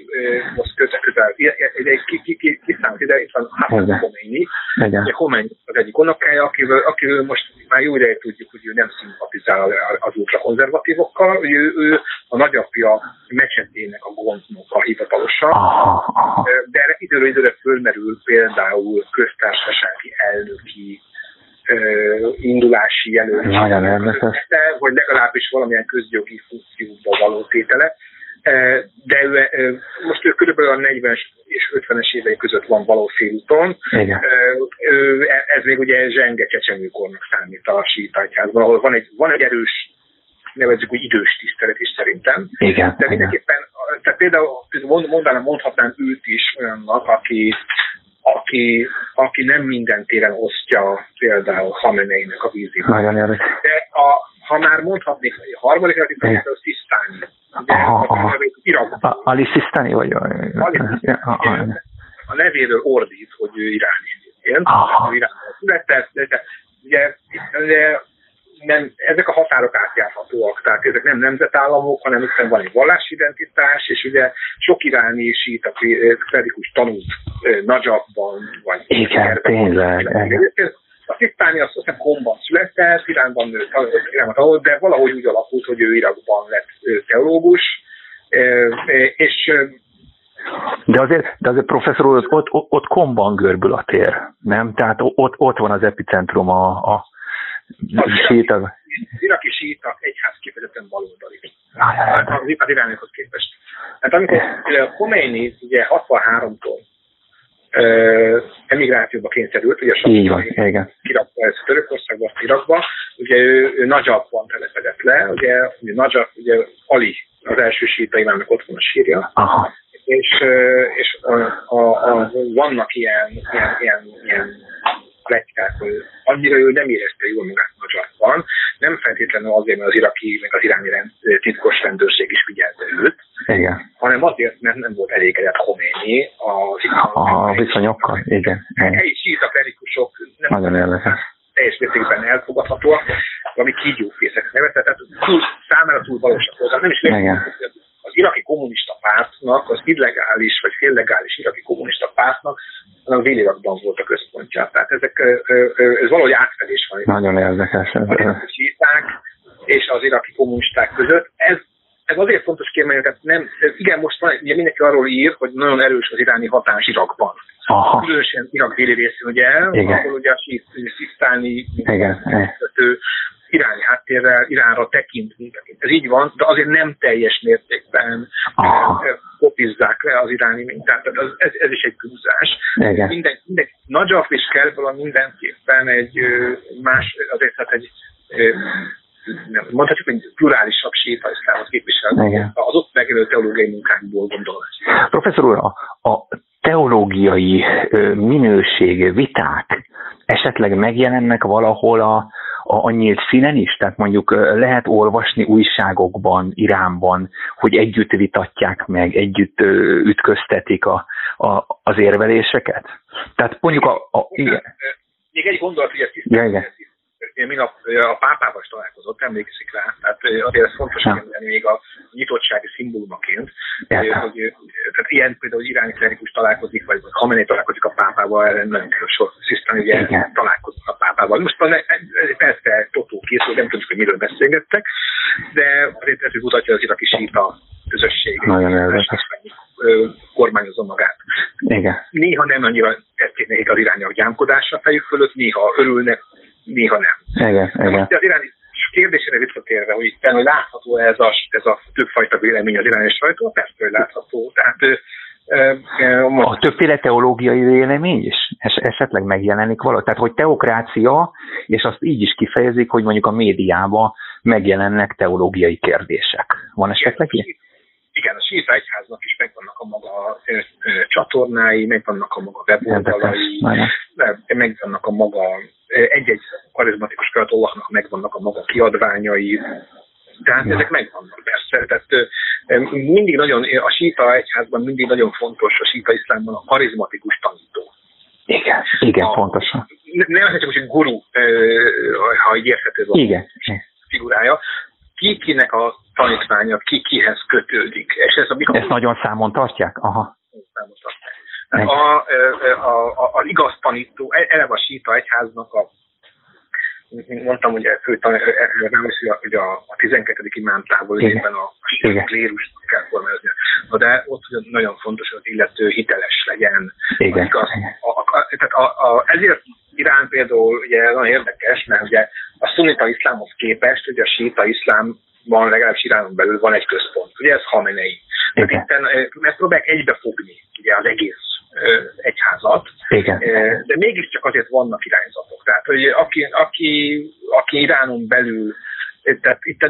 most közel, közel, ide ki, ki, ki, kiszámolt ide, itt van Hassan Khomeini. Ugye Khomeini az egyik unokája, akivel, akivel most már jó ideje tudjuk, hogy ő nem szimpatizál az ultrakonzervatívokkal, hogy ő, ő a nagyapja mecsetének a gondnoka hivatalosan, aha, aha. de időről időre fölmerül például köztársasági elnöki indulási jelölés. Vagy legalábbis valamilyen közjogi funkcióba való tétele. De ő, most ő körülbelül a 40 és 50-es évei között van való félúton. Igen. Ez még ugye zsenge csecsemőkornak számít a sítajtjázban, ahol van egy, van egy erős nevezzük úgy idős tisztelet is szerintem. Igen. De mindenképpen, tehát például mondanám, mondhatnám őt is olyannak, aki aki, aki nem minden téren osztja például Hameneinek a víziót. Nagyon érdekes. De a, ha már mondhatnék, a harmadik relatív a Szisztáni. Ali Szisztáni vagy? A nevéről ordít, hogy ő iráni egyébként. Iránban született, de, de, ugye, de nem, ezek a határok átjárhatóak, tehát ezek nem nemzetállamok, hanem hiszen van egy vallásidentitás, és ugye sok iráni sít, aki klerikus tanult Najabban, vagy Igen, tényleg. A Tisztáni azt hiszem Komban született, Iránban nőtt, Iránban tanult, de valahogy úgy alakult, hogy ő Irakban lett teológus, és de azért, de azért professzor úr, ott, ott, ott komban görbül a tér, nem? Tehát ott, ott van az epicentrum a, a sítak. Iraki sítak egyház kifejezetten baloldali. Az irányokhoz képest. Hát amikor Khomeini ugye 63-tól emigrációba kényszerült, ugye Így van, igen. Irakba, ez Törökországba, Irakba, ugye ő, ő Najabban telepedett le, ugye, ugye Najab, ugye Ali az első síta imámnak ott van a sírja, Aha. és, és a, a, a, vannak ilyen, ilyen, ilyen, ilyen pletykák, hogy annyira ő nem érezte jól magát Nagyatban, nem feltétlenül azért, mert az iraki, meg az iráni rend, titkos rendőrség is figyelte őt, igen. hanem azért, mert nem volt elégedett Khomeini a, a, a viszonyokkal. Igen. Helyi síta klerikusok nem Nagyon érdekes. teljes mértékben elfogadhatóak, valami kígyófészek nevezett, tehát túl, számára túl valósak voltak. Nem is az iraki kommunista pártnak, az illegális vagy féllegális iraki kommunista pártnak hanem Dél-Irakban volt a központja. Tehát ezek, ez valahogy átfedés van. Nagyon érdekes. Ez a síták és az iraki kommunisták között. Ez, ez azért fontos kiemelni, tehát nem, igen, most van, ugye mindenki arról ír, hogy nagyon erős az iráni hatás Irakban. Aha. Különösen Irak déli részén, ugye, Igen. ahol ugye a szisztáni iráni háttérrel, Iránra tekint mindenkit. Ez így van, de azért nem teljes mértékben kopizzák le az iráni mintát. Tehát az, ez, ez is egy túlzás. Minden, minden, Najaf és Kerbala mindenképpen egy más, azért hát egy mondhatjuk, hogy plurálisabb séta iszlámot képvisel. Az ott megjelölő teológiai munkákból gondolom. Professzor úr, a, a teológiai minőség, viták esetleg megjelennek valahol a, a, a nyílt színen is? Tehát mondjuk lehet olvasni újságokban, Iránban, hogy együtt vitatják meg, együtt ütköztetik a, a, az érveléseket? Tehát mondjuk a... a igen. Még egy gondolat, hogy ja, igen. Minap a pápával is találkozott, emlékszik rá, tehát azért ez fontos említeni még a nyitottsági szimbólumaként, hogy, tehát ilyen például, hogy iráni klerikus találkozik, vagy Khamenei találkozik a pápával, nagyon kell sor szisztani, ugye Igen. találkozik a pápával. Most persze totó készül, nem tudjuk, hogy miről beszélgettek, de azért ez mutatja az iraki síta közösség. Nagyon kormányozza magát. Igen. Néha nem annyira tették az irányok gyámkodásra fejük fölött, néha örülnek, néha nem. Igen, igen. az iráni kérdésére visszatérve, hogy itt hogy látható ez a, ez a többfajta vélemény az irányi sajtó, persze, hogy látható. Tehát a többféle teológiai vélemény is es, esetleg megjelenik való. Tehát, hogy teokrácia, és azt így is kifejezik, hogy mondjuk a médiában megjelennek teológiai kérdések. Van esetleg ilyen? Igen, a síta egyháznak is megvannak a maga ö, ö, csatornái, megvannak a maga weboldalai, megvannak a maga egy-egy karizmatikus katollaknak megvannak a maga kiadványai, tehát ezek megvannak persze. Tehát mindig nagyon, a síta egyházban mindig nagyon fontos a síta iszlámban a karizmatikus tanító. Igen, igen, a, pontosan. Ne azt csak, hogy guru, ha így érthető van. Igen. figurája, ki kinek a tanítványa, ki kihez kötődik. És ez a Ezt nagyon számon tartják? Aha. Számon tartják. A, a, a, az igaz tanító, e, eleve a síta egyháznak a mondtam, ugye főtan, hogy a, a 12. imám távolében a, a klérus kell formázni. Na de ott nagyon fontos, hogy az illető hiteles legyen. Igen. Az, a, a, a, tehát a, a, ezért Irán például ugye nagyon érdekes, mert ugye a szunita iszlámhoz képest, ugye a síta iszlámban legalábbis Iránon belül van egy központ. Ugye ez Hamenei. Tehát itt megpróbálják egybefogni ugye az egész egyházat, Igen. de mégiscsak azért vannak irányzatok. Tehát, hogy aki, aki, aki Iránon belül, tehát itt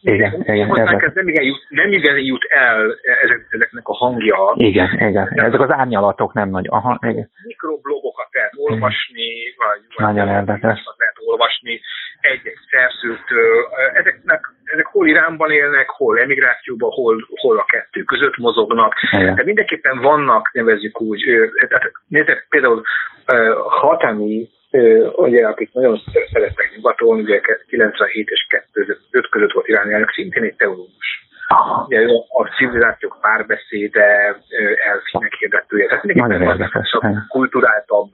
igen, igen, ez nem igen, jut, nem igen jut el ezek, ezeknek a hangja. Igen, igen. Ezek az árnyalatok nem nagy. Aha, igen. Mikroblogokat lehet olvasni, vagy, vagy Nagyon érdekes. lehet olvasni egy-egy szerzőtől. Ezeknek, ezek hol Iránban élnek, hol emigrációban, hol, hol a kettő között mozognak. Igen. De mindenképpen vannak, nevezzük úgy, tehát nézzük például Hatami ugye, akik nagyon szerettek nyugaton, ugye 97 és 2005 között volt iráni elnök, szintén egy teológus. Ugye a civilizációk párbeszéde elfének hirdetője. Tehát mindenképpen a kulturáltabb,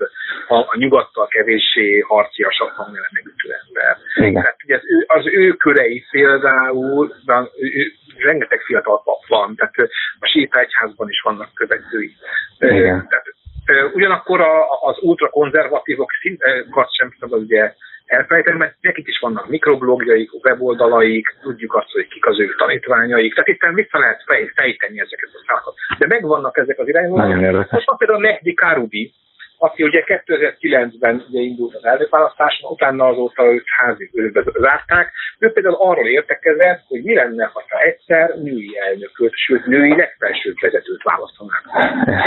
a, a nyugattal kevéssé harciasabb hangnevet megütő ember. Tehát ugye az ő, az ő körei például, ő, rengeteg fiatal pap van, tehát a síta egyházban is vannak követői. Igen. Tehát Ugyanakkor a, az ultrakonzervatívok szintet sem szabad ugye elfelejteni, mert nekik is vannak mikroblogjaik, weboldalaik, tudjuk azt, hogy kik az ő tanítványaik. Tehát itt vissza lehet fej, fejteni ezeket a számokat. De megvannak ezek az irányvonalak. Most van például Mehdi Karubi, aki ugye 2009-ben ugye indult az előválasztáson, utána azóta őt házi zárták. Ő például arról értekezett, hogy mi lenne, ha egyszer női elnököt, sőt női legfelsőbb vezetőt választanák.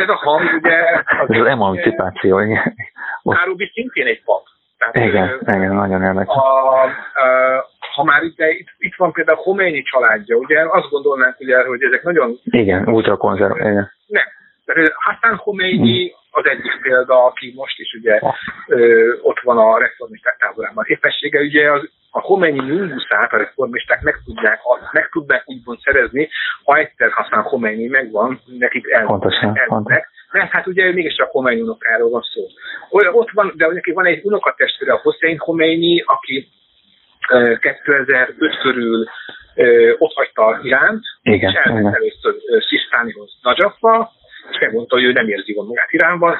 Ez a hang ugye... Az Ez az emancipáció, igen. Károbi szintén egy pap. Tehát, igen, ö, igen, nagyon érdekes. A, a, ha már itt, itt, itt van például Khomeini családja, ugye azt gondolnánk, ugye, hogy ezek nagyon... Igen, ultrakonzervatív. Nem. Tehát Hassan Khomeini az egyik példa, aki most is ugye ö, ott van a reformisták táborában. Épessége ugye az, a Khomeini nyúlbuszát a reformisták meg tudják, meg tudnák úgymond szerezni, ha egyszer Hassan Khomeini megvan, nekik el, pontosan, pontosan. Mert hát ugye mégis a Khomeini unokáról van szó. Ott van, de neki van egy unokatestvére, a Hossein Khomeini, aki 2005 körül ott hagyta Iránt, Igen, és elment először Szisztánihoz Najafba, megmondta, hogy ő nem érzi jól magát Iránban.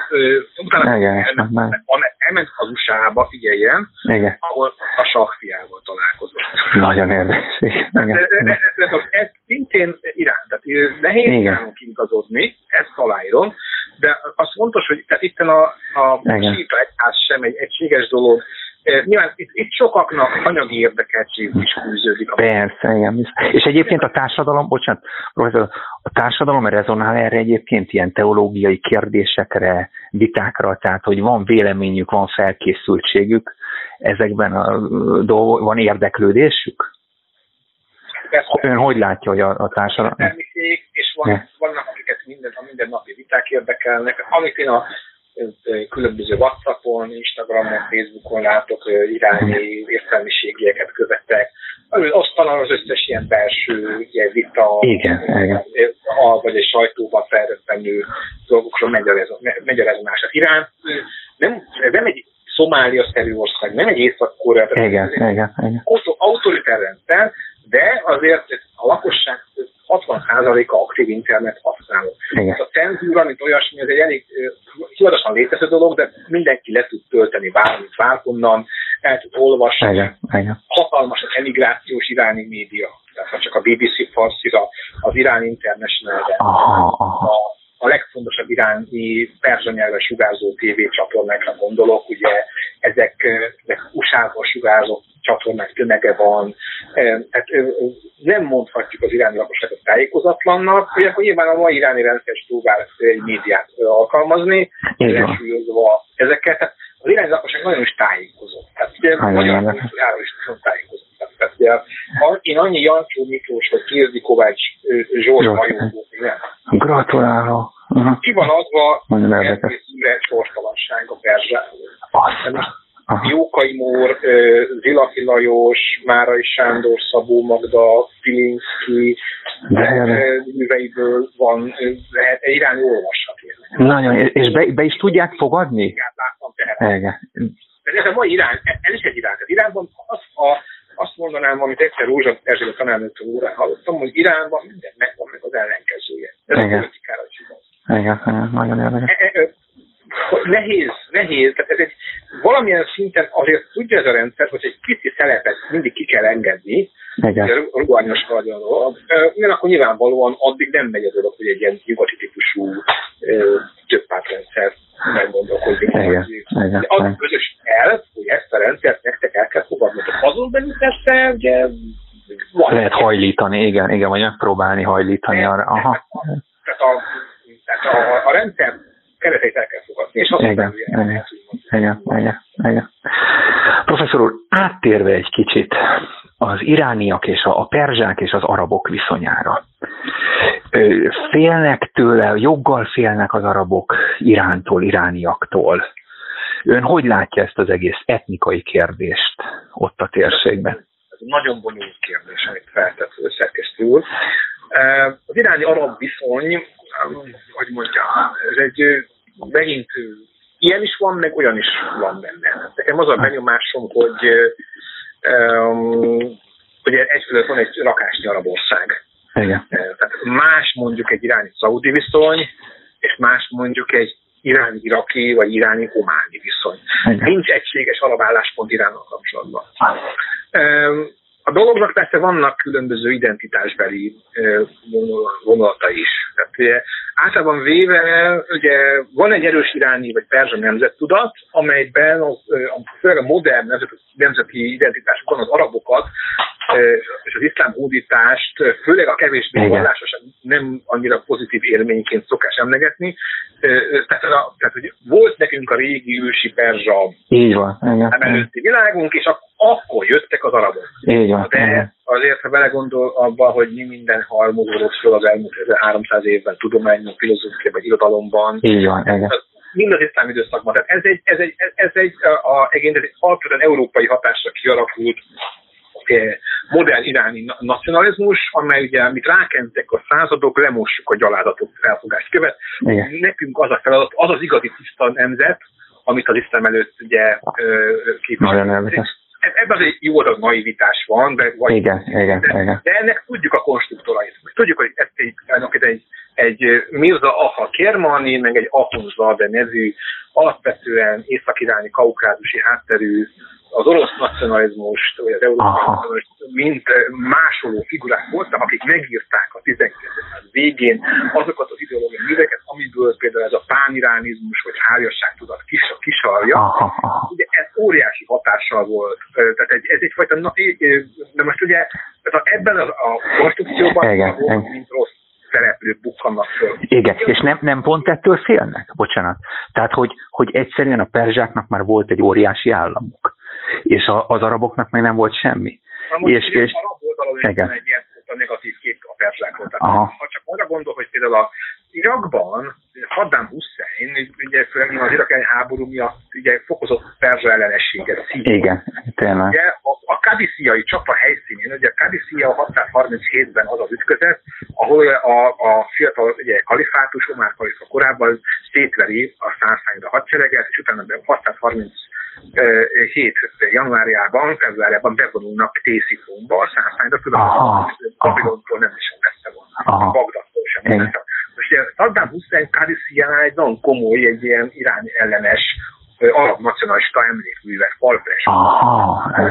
Utána Igen, elment, elment az USA-ba, figyeljen, Igen. ahol a sakfiával találkozott. Nagyon érdekes. Ez, ez szintén Irán, tehát nehéz Iránon kiigazodni, ezt aláírom, de az fontos, hogy itt a, a síta egyház sem egy egységes dolog, Nyilván itt, itt sokaknak anyagi érdekeltség is fűződik. Persze, igen. És egyébként a társadalom, bocsánat, professzor, a társadalom rezonál erre egyébként ilyen teológiai kérdésekre, vitákra, tehát hogy van véleményük, van felkészültségük, ezekben a dolgok, van érdeklődésük? Persze. Ön hogy látja, hogy a, a társadalom... És van, vannak, akiket minden, a mindennapi viták érdekelnek. Amit én a különböző Whatsappon, Instagramon, Facebookon látok irányi értelmiségieket követek, azt talán az összes ilyen belső ilyen vita, igen. A, vagy egy sajtóban felröppenő dolgokról megy a rezonás. Irán nem, nem egy Szomália-szerű ország, nem egy észak-korea. Igen, igen, igen. Autoritár rendszer, de azért a lakosság 60%-a aktív internet használó. Igen. A cenzúra, mint olyasmi, ez egy elég hivatalosan létező dolog, de mindenki le tud tölteni bármit, bárhonnan, el tud olvasni. Igen, igen. Hatalmas az emigrációs iráni média. Tehát ha csak a BBC Farszira, az Irán International-re, a a legfontosabb iráni perzsa nyelven sugárzó tévécsatornákra gondolok, ugye ezek, ezek USA-ból sugárzó csatornák tömege van, tehát nem mondhatjuk az iráni lakosságot tájékozatlannak, hogy akkor nyilván a mai iráni rendszer próbál egy médiát alkalmazni, ezeket. Tehát az iráni lakosság nagyon is tájékozott. Tehát ugye magyar kultúráról is nagyon tájékozott. Ugye, én annyi Jancsó Miklós vagy Kirdi Kovács Zsolt hajózó, nem. Gratulálok. Uh-huh. Ki van adva érdekes. sorstalanság a perzsáról. Jókai Mór, Zilaki Lajos, Márai Sándor, Szabó Magda, Pilinszki műveiből van, irány olvashatni. Nagyon, és be, be is tudják fogadni? Igen, láttam tehát. Igen. Ez a mai irány, ez is egy irány. Tehát Iránban az a, mondanám, amit egyszer Rózsa Erzsébet tanárnőtől órán hallottam, hogy Iránban minden megvan meg az ellenkezője. Ez Igen. a politikára is igaz. Igen, nagyon érdekes. E, e, nehéz, nehéz, tehát ez egy valamilyen szinten azért tudja ez a rendszer, hogy egy kicsi szelepet mindig ki kell engedni, Igen. rugalmas vagy a dolog, akkor nyilvánvalóan addig nem megy a dolog, hogy egy ilyen nyugati típusú többpártrendszer meggondolkozik. Igen. Igen. De az közös el, hogy ezt a rendszert nektek el kell fogadni. Azon belül persze, ugye van. Lehet hajlítani, igen, igen, vagy megpróbálni hajlítani arra. Aha. Tehát a, tehát a, a rendszer kereteit el kell fogadni, és azt igen, igen, igen, igen, igen. Professzor úr, áttérve egy kicsit az irániak és a, a perzsák és az arabok viszonyára. Félnek tőle, joggal félnek az arabok Irántól, irániaktól. Ön hogy látja ezt az egész etnikai kérdést ott a térségben? Ez nagyon bonyolult kérdés, amit feltett szerkesztő úr. Az iráni arab viszony hogy mondjam, ez egy megint ilyen is van, meg olyan is van benne. Nekem az a benyomásom, hogy um, hogy egyfelől van egy rakásnyi arab ország. Igen. Tehát más mondjuk egy iráni szaudi viszony, és más mondjuk egy iráni iraki vagy iráni ománi viszony. Igen. Nincs egységes alapálláspont Iránnal kapcsolatban. A dolognak persze vannak különböző identitásbeli vonalata is. Tehát ugye, általában véve ugye, van egy erős iráni vagy perzsa nemzettudat, amelyben az, főleg a modern nemzet, nemzeti identitásokban az arabokat és az iszlám hódítást, főleg a kevésbé vallásos, nem annyira pozitív élményként szokás emlegetni. Tehát, a, tehát hogy volt nekünk a régi ősi perzsa Így van, előtti világunk, és akkor jöttek az arabok. Így van, De azért, ha belegondol abba, hogy mi minden halmozódott föl az elmúlt 300 évben tudományban, filozófiában, vagy irodalomban. Így van, igen mind az iszlám időszakban. Tehát ez egy, ez egy, ez egy, a, a, egy, egy alapvetően európai hatásra kialakult modern iráni nacionalizmus, amely ugye, amit rákentek a századok, lemossuk a gyalázatot felfogást követ. Igen. Nekünk az a feladat, az az igazi tiszta nemzet, amit az iszlám előtt ugye képvisel. Ebben az egy jó adag naivitás van, de, vagy, igen, igen, de, igen. de ennek tudjuk a konstruktorait. Tudjuk, hogy ez egy, egy, egy Mirza Aha Kermani, meg egy de nevű, alapvetően észak-iráni kaukázusi hátterű az orosz nacionalizmust, vagy az európai nacionalizmust, mint másoló figurák voltak, akik megírták a 19. század végén azokat az ideológiai műveket, amiből például ez a pániránizmus, vagy tudat kis, kisarja. Ugye ez óriási hatással volt. Tehát egy, ez egyfajta, de most ugye ebben a, a konstrukcióban igen, volt, mint rossz szereplők bukkannak föl. Igen, és nem, nem pont ettől félnek? Bocsánat. Tehát, hogy, hogy egyszerűen a perzsáknak már volt egy óriási államuk és a, az araboknak meg nem volt semmi. Na és, és, arab oldalon igen. egy ilyen a negatív kép a perzsákról. Tehát ha csak arra gondol, hogy például a Irakban Saddam Hussein, ugye főleg az iraki háború miatt ugye fokozott perzsa ellenességet szívott. Igen, tényleg. Ugye a, a kadisziai csapa helyszínén, ugye a Kadisia 637-ben az az ütközet, ahol a, a fiatal ugye, kalifátus, Omar Kalifa korábban szétveri a százszányra hadsereget, és utána 630 7 januárjában, februárjában bevonulnak Tészifonba, a százszányra, tudom, hogy Babilontól nem is messze van, Bagdadtól sem messze. Most ugye Saddam Hussein Kadiszián egy nagyon komoly, egy ilyen irány ellenes arab nacionalista emlékművet, falfres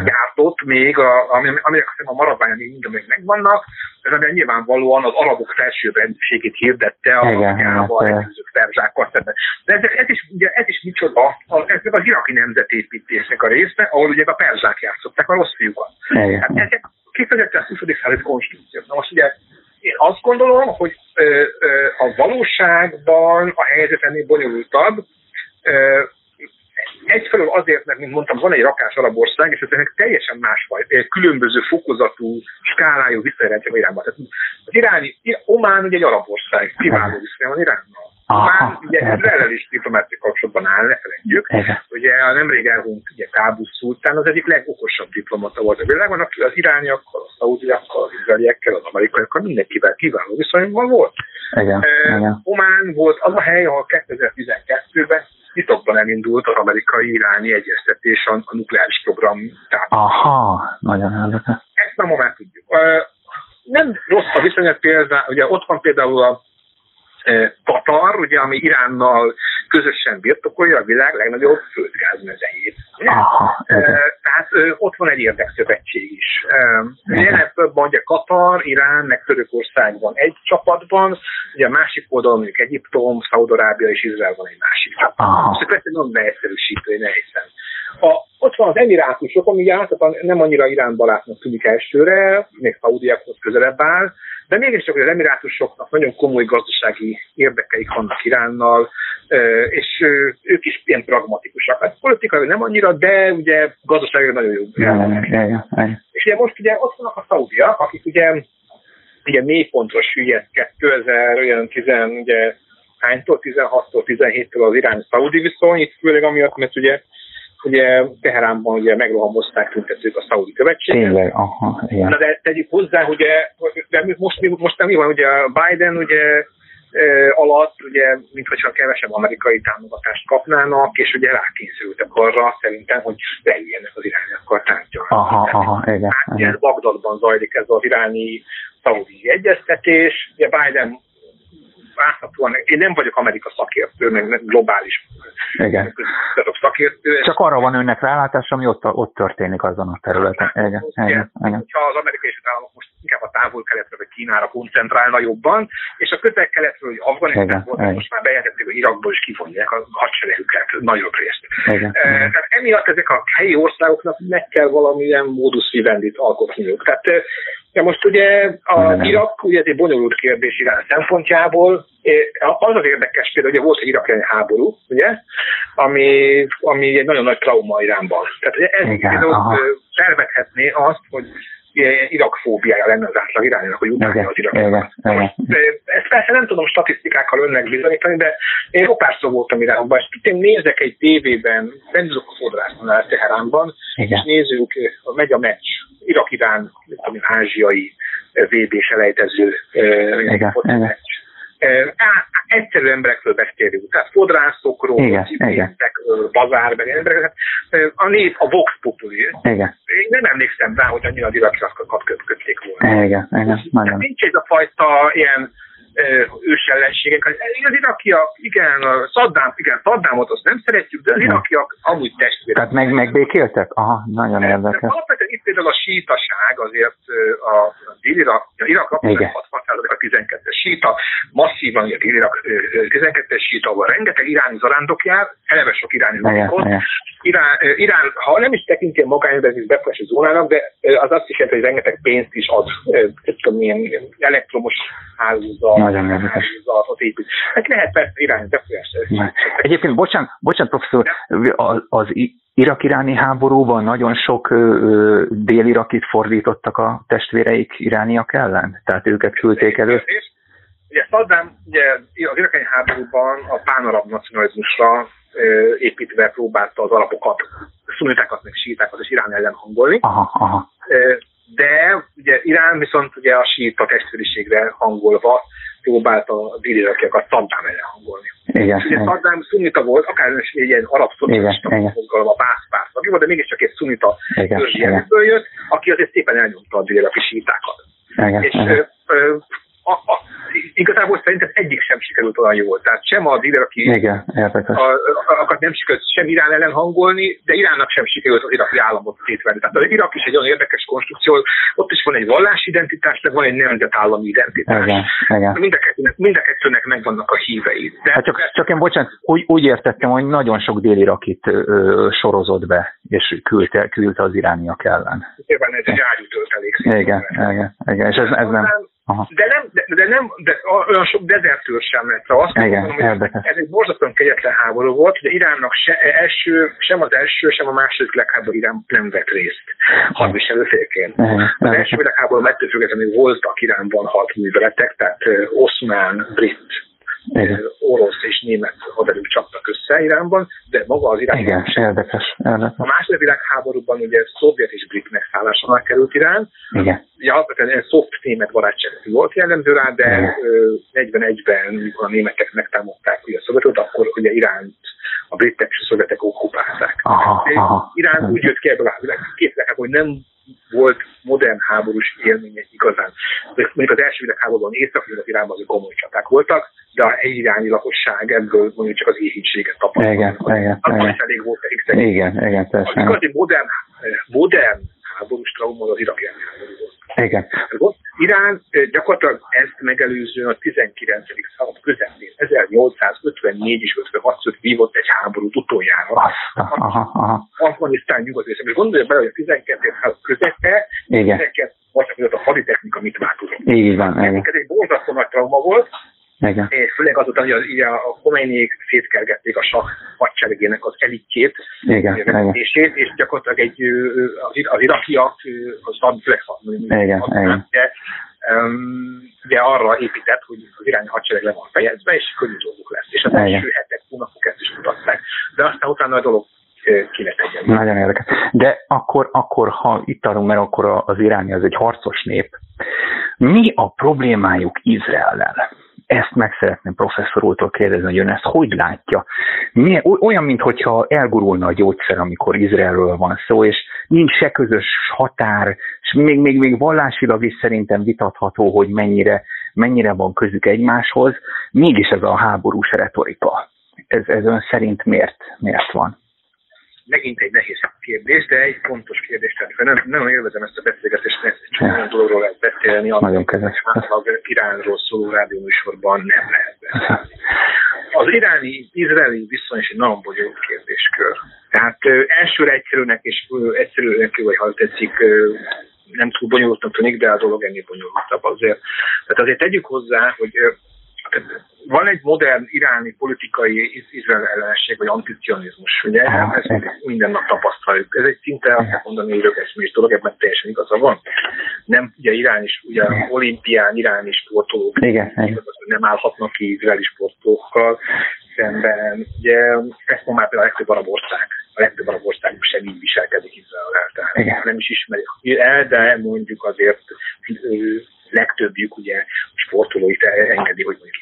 gyártott még, a, ami, ami a maradványon még még megvannak, ez ami nyilvánvalóan az arabok felsőbbrendűségét hirdette a Afrikával, előzők perzsákkal szemben. De ez, ez, is, ugye, ez is micsoda, ez az iraki nemzetépítésnek a része, ahol ugye a perzsák játszották a rossz fiúkat. Hát ezek kifejezetten a 20. századi konstrukciók. Na most ugye én azt gondolom, hogy ö, ö, a valóságban a helyzet ennél bonyolultabb, ö, egyfelől azért, mert, mint mondtam, van egy rakás arab ország, és ezek teljesen másfajta, egy különböző fokozatú, skálájú visszajelentség Iránban. Tehát az iráni, Omán ugye egy arab ország, kiváló viszony van Iránnal. Omán ugye ezzel is diplomáciai kapcsolatban áll, ne felejtjük. Ugye a nemrég elhunyt ugye Kábusz szultán az egyik legokosabb diplomata volt a világon, aki az irániakkal, a szaudiakkal, az izraeliekkel, az amerikaiakkal, mindenkivel kiváló viszonyban volt. Igen, uh, igen. Omán volt az a hely, ahol 2012-ben titokban elindult az amerikai irányi egyeztetés a, nukleáris program. Tehát Aha, nagyon érdekes. Ezt nem már tudjuk. Nem rossz a viszonyat például, ugye ott van például a Katar, ugye, ami Iránnal közösen birtokolja a világ legnagyobb földgázmezejét. Aha, Tehát ott van egy érdekszövetség is. Jelen mondja Katar, Irán, meg Törökország van egy csapatban, ugye a másik oldalon mondjuk Egyiptom, Szaudarábia és Izrael van egy másik csapatban. Most ezt nagyon neegyszerűsítő, nehézen. A, ott van az emirátusok, ami általában nem annyira Irán barátnak tűnik elsőre, még Szaudiakhoz közelebb áll, de mégiscsak az emirátusoknak nagyon komoly gazdasági érdekeik vannak Iránnal, és ők is ilyen pragmatikusak. Hát politikai nem annyira, de ugye gazdaságilag nagyon jó. És ugye most ugye ott vannak a szaudiak, akik ugye ugye mélypontra süllyed 2010, ugye hánytól, 16-tól, 17-től az irány-szaudi viszony, itt főleg amiatt, mert ugye ugye Teheránban ugye megrohamozták tüntetők a szaudi követséget. Tényleg, aha, igen. Na de tegyük hozzá, ugye, de most, most nem mi van, ugye Biden ugye alatt, ugye, mintha kevesebb amerikai támogatást kapnának, és ugye rákényszerültek arra szerintem, hogy leüljenek az irányokkal tárgyalni. Aha, aha, igen. Hát, igen. Bagdadban zajlik ez az iráni szaudi egyeztetés. Ugye Biden várhatóan, én nem vagyok Amerika szakértő, meg globális Igen. szakértő. Csak arra van önnek rálátás, ami ott, ott történik azon a területen. Igen. Igen. Igen. Igen. Ha az amerikai államok most inkább a távol-keletre vagy Kínára koncentrálna jobban, és a közel-keletről, hogy Afganisztánból most már bejelentették, hogy Irakból is kivonják a hadseregüket nagyobb részt. Igen. E, tehát emiatt ezek a helyi országoknak meg kell valamilyen módusz vivendit alkotniuk. Tehát Ja, most ugye a Irak, ugye ez egy bonyolult kérdés Irán szempontjából. Az az érdekes például, hogy volt egy iraki háború, ugye, ami, ami egy nagyon nagy trauma Iránban. Tehát ez Igen, például felvethetné azt, hogy irakfóbiája lenne az átlag irányának, hogy utálja az irakokat. Ezt persze nem tudom statisztikákkal önnek bizonyítani, de én ropárszó voltam Iránban, és én nézek egy tévében, benzok a fodrásznál Teheránban, és nézzük, megy a meccs, Irak-Irán, ázsiai VB-s elejtező meccs egyszerű emberekről beszélünk, tehát fodrászokról, civilistekről, bazárban emberek. A nép a Vox Populi. Igen. Én nem emlékszem rá, hogy annyira az irakiakat kötötték volna. Igen, igen. Nagyon. Nincs ez a fajta ilyen ősellenségek. Az irakiak, igen, a Saddam, igen, Saddámot azt nem szeretjük, de az irakiak amúgy testvérek. Tehát meg, megbékéltek? Aha, nagyon érdekes. Alapvetően itt például a sítaság azért a, a dél-irak, a Irak 60 a 12-es síta, masszívan a dél-irak 12-es síta, ahol rengeteg iráni zarándok jár, eleve sok iráni lakott. Irán, Irán, ha nem is tekinti magány befolyási zónának, de az azt is jelenti, hogy rengeteg pénzt is ad, tudom, ilyen elektromos hálózat, nagyon érdekes. épít. Hát lehet persze irány befolyás. Egyébként, bocsánat, bocsánat professzor, az, az irak-iráni háborúban nagyon sok dél-irakit fordítottak a testvéreik irániak ellen? Tehát őket küldték elő? ugye Saddam ugye az irakei háborúban a pánarab nacionalizmusra építve próbálta az alapokat, szunitákat, meg sítákat és Irán ellen hangolni. Aha, aha. De ugye Irán viszont ugye a síta testvériségre hangolva próbálta a déli-irakiakat Saddam ellen hangolni. Igen, ugye Saddam szunita volt, akár is egy ilyen arab szocialista mozgalom, a Bászpárt tagja volt, de mégiscsak egy szunita törzsi jött, aki azért szépen elnyomta a déli-iraki sítákat. Igen, és igen. Ö, ö, a, a, igazából szerintem egyik sem sikerült olyan jól. Tehát sem a díler, aki Igen, a, a, nem sikerült sem Irán ellen hangolni, de Iránnak sem sikerült az iraki államot szétvenni. Tehát az Irak is egy olyan érdekes konstrukció, ott is van egy vallási identitás, de van egy nemzetállami identitás. Igen, igen. Mind, a kettőnek, mind a kettőnek megvannak a hívei. De hát csak, csak én bocsánat, úgy, úgy értettem, hogy nagyon sok délirakit ö, sorozott be, és küldte, küldte az irániak ellen. Nyilván ez egy ágyú töltelék. Igen, igen, igen, és ez, ez nem... Aha. De nem, de, de nem, de olyan sok dezertőr sem lett. Azt Igen, mondom, hogy ez egy borzasztóan kegyetlen háború volt, hogy Iránnak se, első, sem az első, sem a második világháború Irán nem vett részt hadviselőfélként. Az első világháború ettől függetlenül voltak Iránban hadműveletek, tehát oszmán, brit, igen. orosz és német haderők csaptak össze Iránban, de maga az Irán... Igen, érdekes, érdekes. A második világháborúban ugye szovjet és brit megszállás alá került Irán. Igen. Ja, alapvetően szoft német barátság volt jellemző rá, de 41-ben, mikor a németek megtámadták ugye a szovjetot, akkor ugye Iránt a britek és a szovjetek okkupálták. Aha, aha. Irán úgy jött ki ebből a két hogy nem volt modern háborús élménye igazán. Mondjuk az első világháborúban észak az Iránban azok komoly csaták voltak, de a irányi lakosság ebből mondjuk csak az éhítséget tapasztalta. Igen, igen, igen. elég volt elég szerint. Igen, igen, persze. Az igazi modern, modern háborús trauma az iraki háború. Igen. Irán gyakorlatilag ezt megelőzően a 19. század közepén, 1854 és 56 között vívott egy háborút utoljára. Afganisztán nyugat. És gondolja bele, hogy a 12. század közepe, Igen. vagy a haditechnika mit változott. Így van. Ez egy borzasztó nagy trauma volt, igen. És főleg azután, hogy az, ugye a Khomeiniék szétkergették a sak hadseregének az elitjét, igen, és gyakorlatilag egy, az, az irakiak, az szad, főleg igen. De, ugye arra épített, hogy az irányi hadsereg le van fejezve, és könnyű dolguk lesz. És az igen. első hetek, hónapok ezt is mutatták. De aztán utána a dolog ki lett egyenlő. Nagyon érdekes. De akkor, akkor, ha itt tartunk, mert akkor az iráni az egy harcos nép, mi a problémájuk Izraellel? Ezt meg szeretném professzor úrtól kérdezni, hogy ön ezt hogy látja? Milyen, olyan, mintha elgurulna a gyógyszer, amikor Izraelről van szó, és nincs se közös határ, és még, még, még vallásilag is szerintem vitatható, hogy mennyire, mennyire van közük egymáshoz, mégis ez a háborús retorika. Ez, ez ön szerint miért, miért van? Megint egy nehéz kérdés, de egy fontos kérdés. Tehát nem, nem élvezem ezt a beszélgetést, mert csak olyan dologról lehet beszélni, amit átlag Iránról szóló rádióműsorban nem lehet beszélni. Az iráni, izraeli viszony is egy nagyon bonyolult kérdéskör. Tehát ö, elsőre egyszerűnek és ö, egyszerűnek, vagy ha tetszik, ö, nem túl bonyolultnak tűnik, de a dolog ennél bonyolultabb azért. Tehát azért tegyük hozzá, hogy van egy modern iráni politikai izrael ellenség, vagy anticionizmus, ugye? Ezt minden nap tapasztaljuk. Ez egy szinte azt kell mondani, hogy rögeszmés dolog, ebben teljesen igaza van. Nem, ugye Irán is, ugye igen. olimpián iráni sportolók igen, igen. nem állhatnak ki izraeli sportolókkal szemben. Ugye ezt ma már például a legtöbb arab ország, a legtöbb arab ország sem így viselkedik Izrael, tehát nem is ismeri el, de mondjuk azért legtöbbjük ugye sportolóit engedi, hogy mondjuk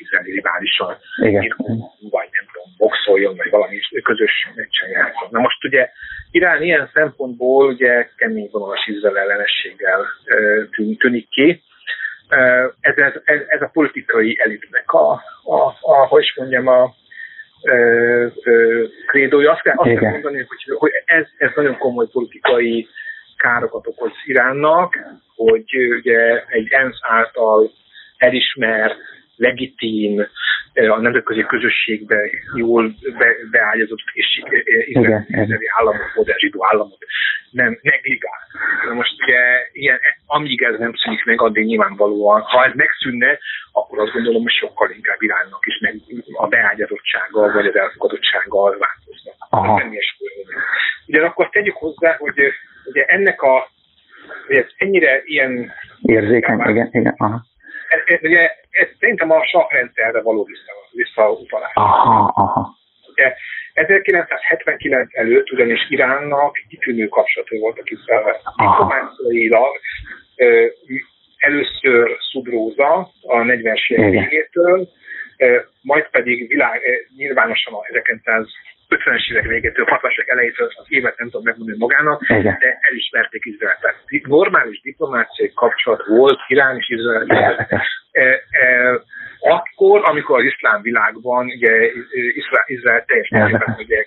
izraeli riválissal vagy nem tudom, boxoljon, vagy valami közös meccsen játszon. Na most ugye Irán ilyen szempontból ugye kemény vonalas Izrael ellenességgel tűnik ki. Ez, ez, ez, a politikai elitnek a, a, a hogy is mondjam, a, krédója. Azt kell, azt kell mondani, hogy, hogy ez, ez nagyon komoly politikai károkat okoz Iránnak, hogy ugye egy ENSZ által elismert, legitim, a nemzetközi közösségbe jól be, beágyazott és izraeli államot, modern zsidó államot nem negligál. Na most ugye ilyen, amíg ez nem szűnik meg, addig nyilvánvalóan, ha ez megszűnne, akkor azt gondolom, hogy sokkal inkább Iránnak is meg a beágyazottsággal vagy az elfogadottsággal változnak. Ugyanakkor tegyük hozzá, hogy ugye ennek a, hogy ez ennyire ilyen... Érzékeny, igen, igen. Aha. E, e, ugye ez szerintem a sakrendszerre való visszautalás. Aha, aha. 1979 előtt ugyanis Iránnak kitűnő kapcsolatai voltak Izrael diplomáciailag. Először Szubróza a 40-es évek végétől, majd pedig világ, nyilvánosan a 1950-es évek végétől, 60-as évek elejétől az évet nem tudom megmondani magának, Igen. de elismerték Izraelt. Tehát normális diplomáciai kapcsolat volt Irán és Izrael akkor, amikor az iszlám világban ugye, Izrael, Izrael teljes mértékben ugye,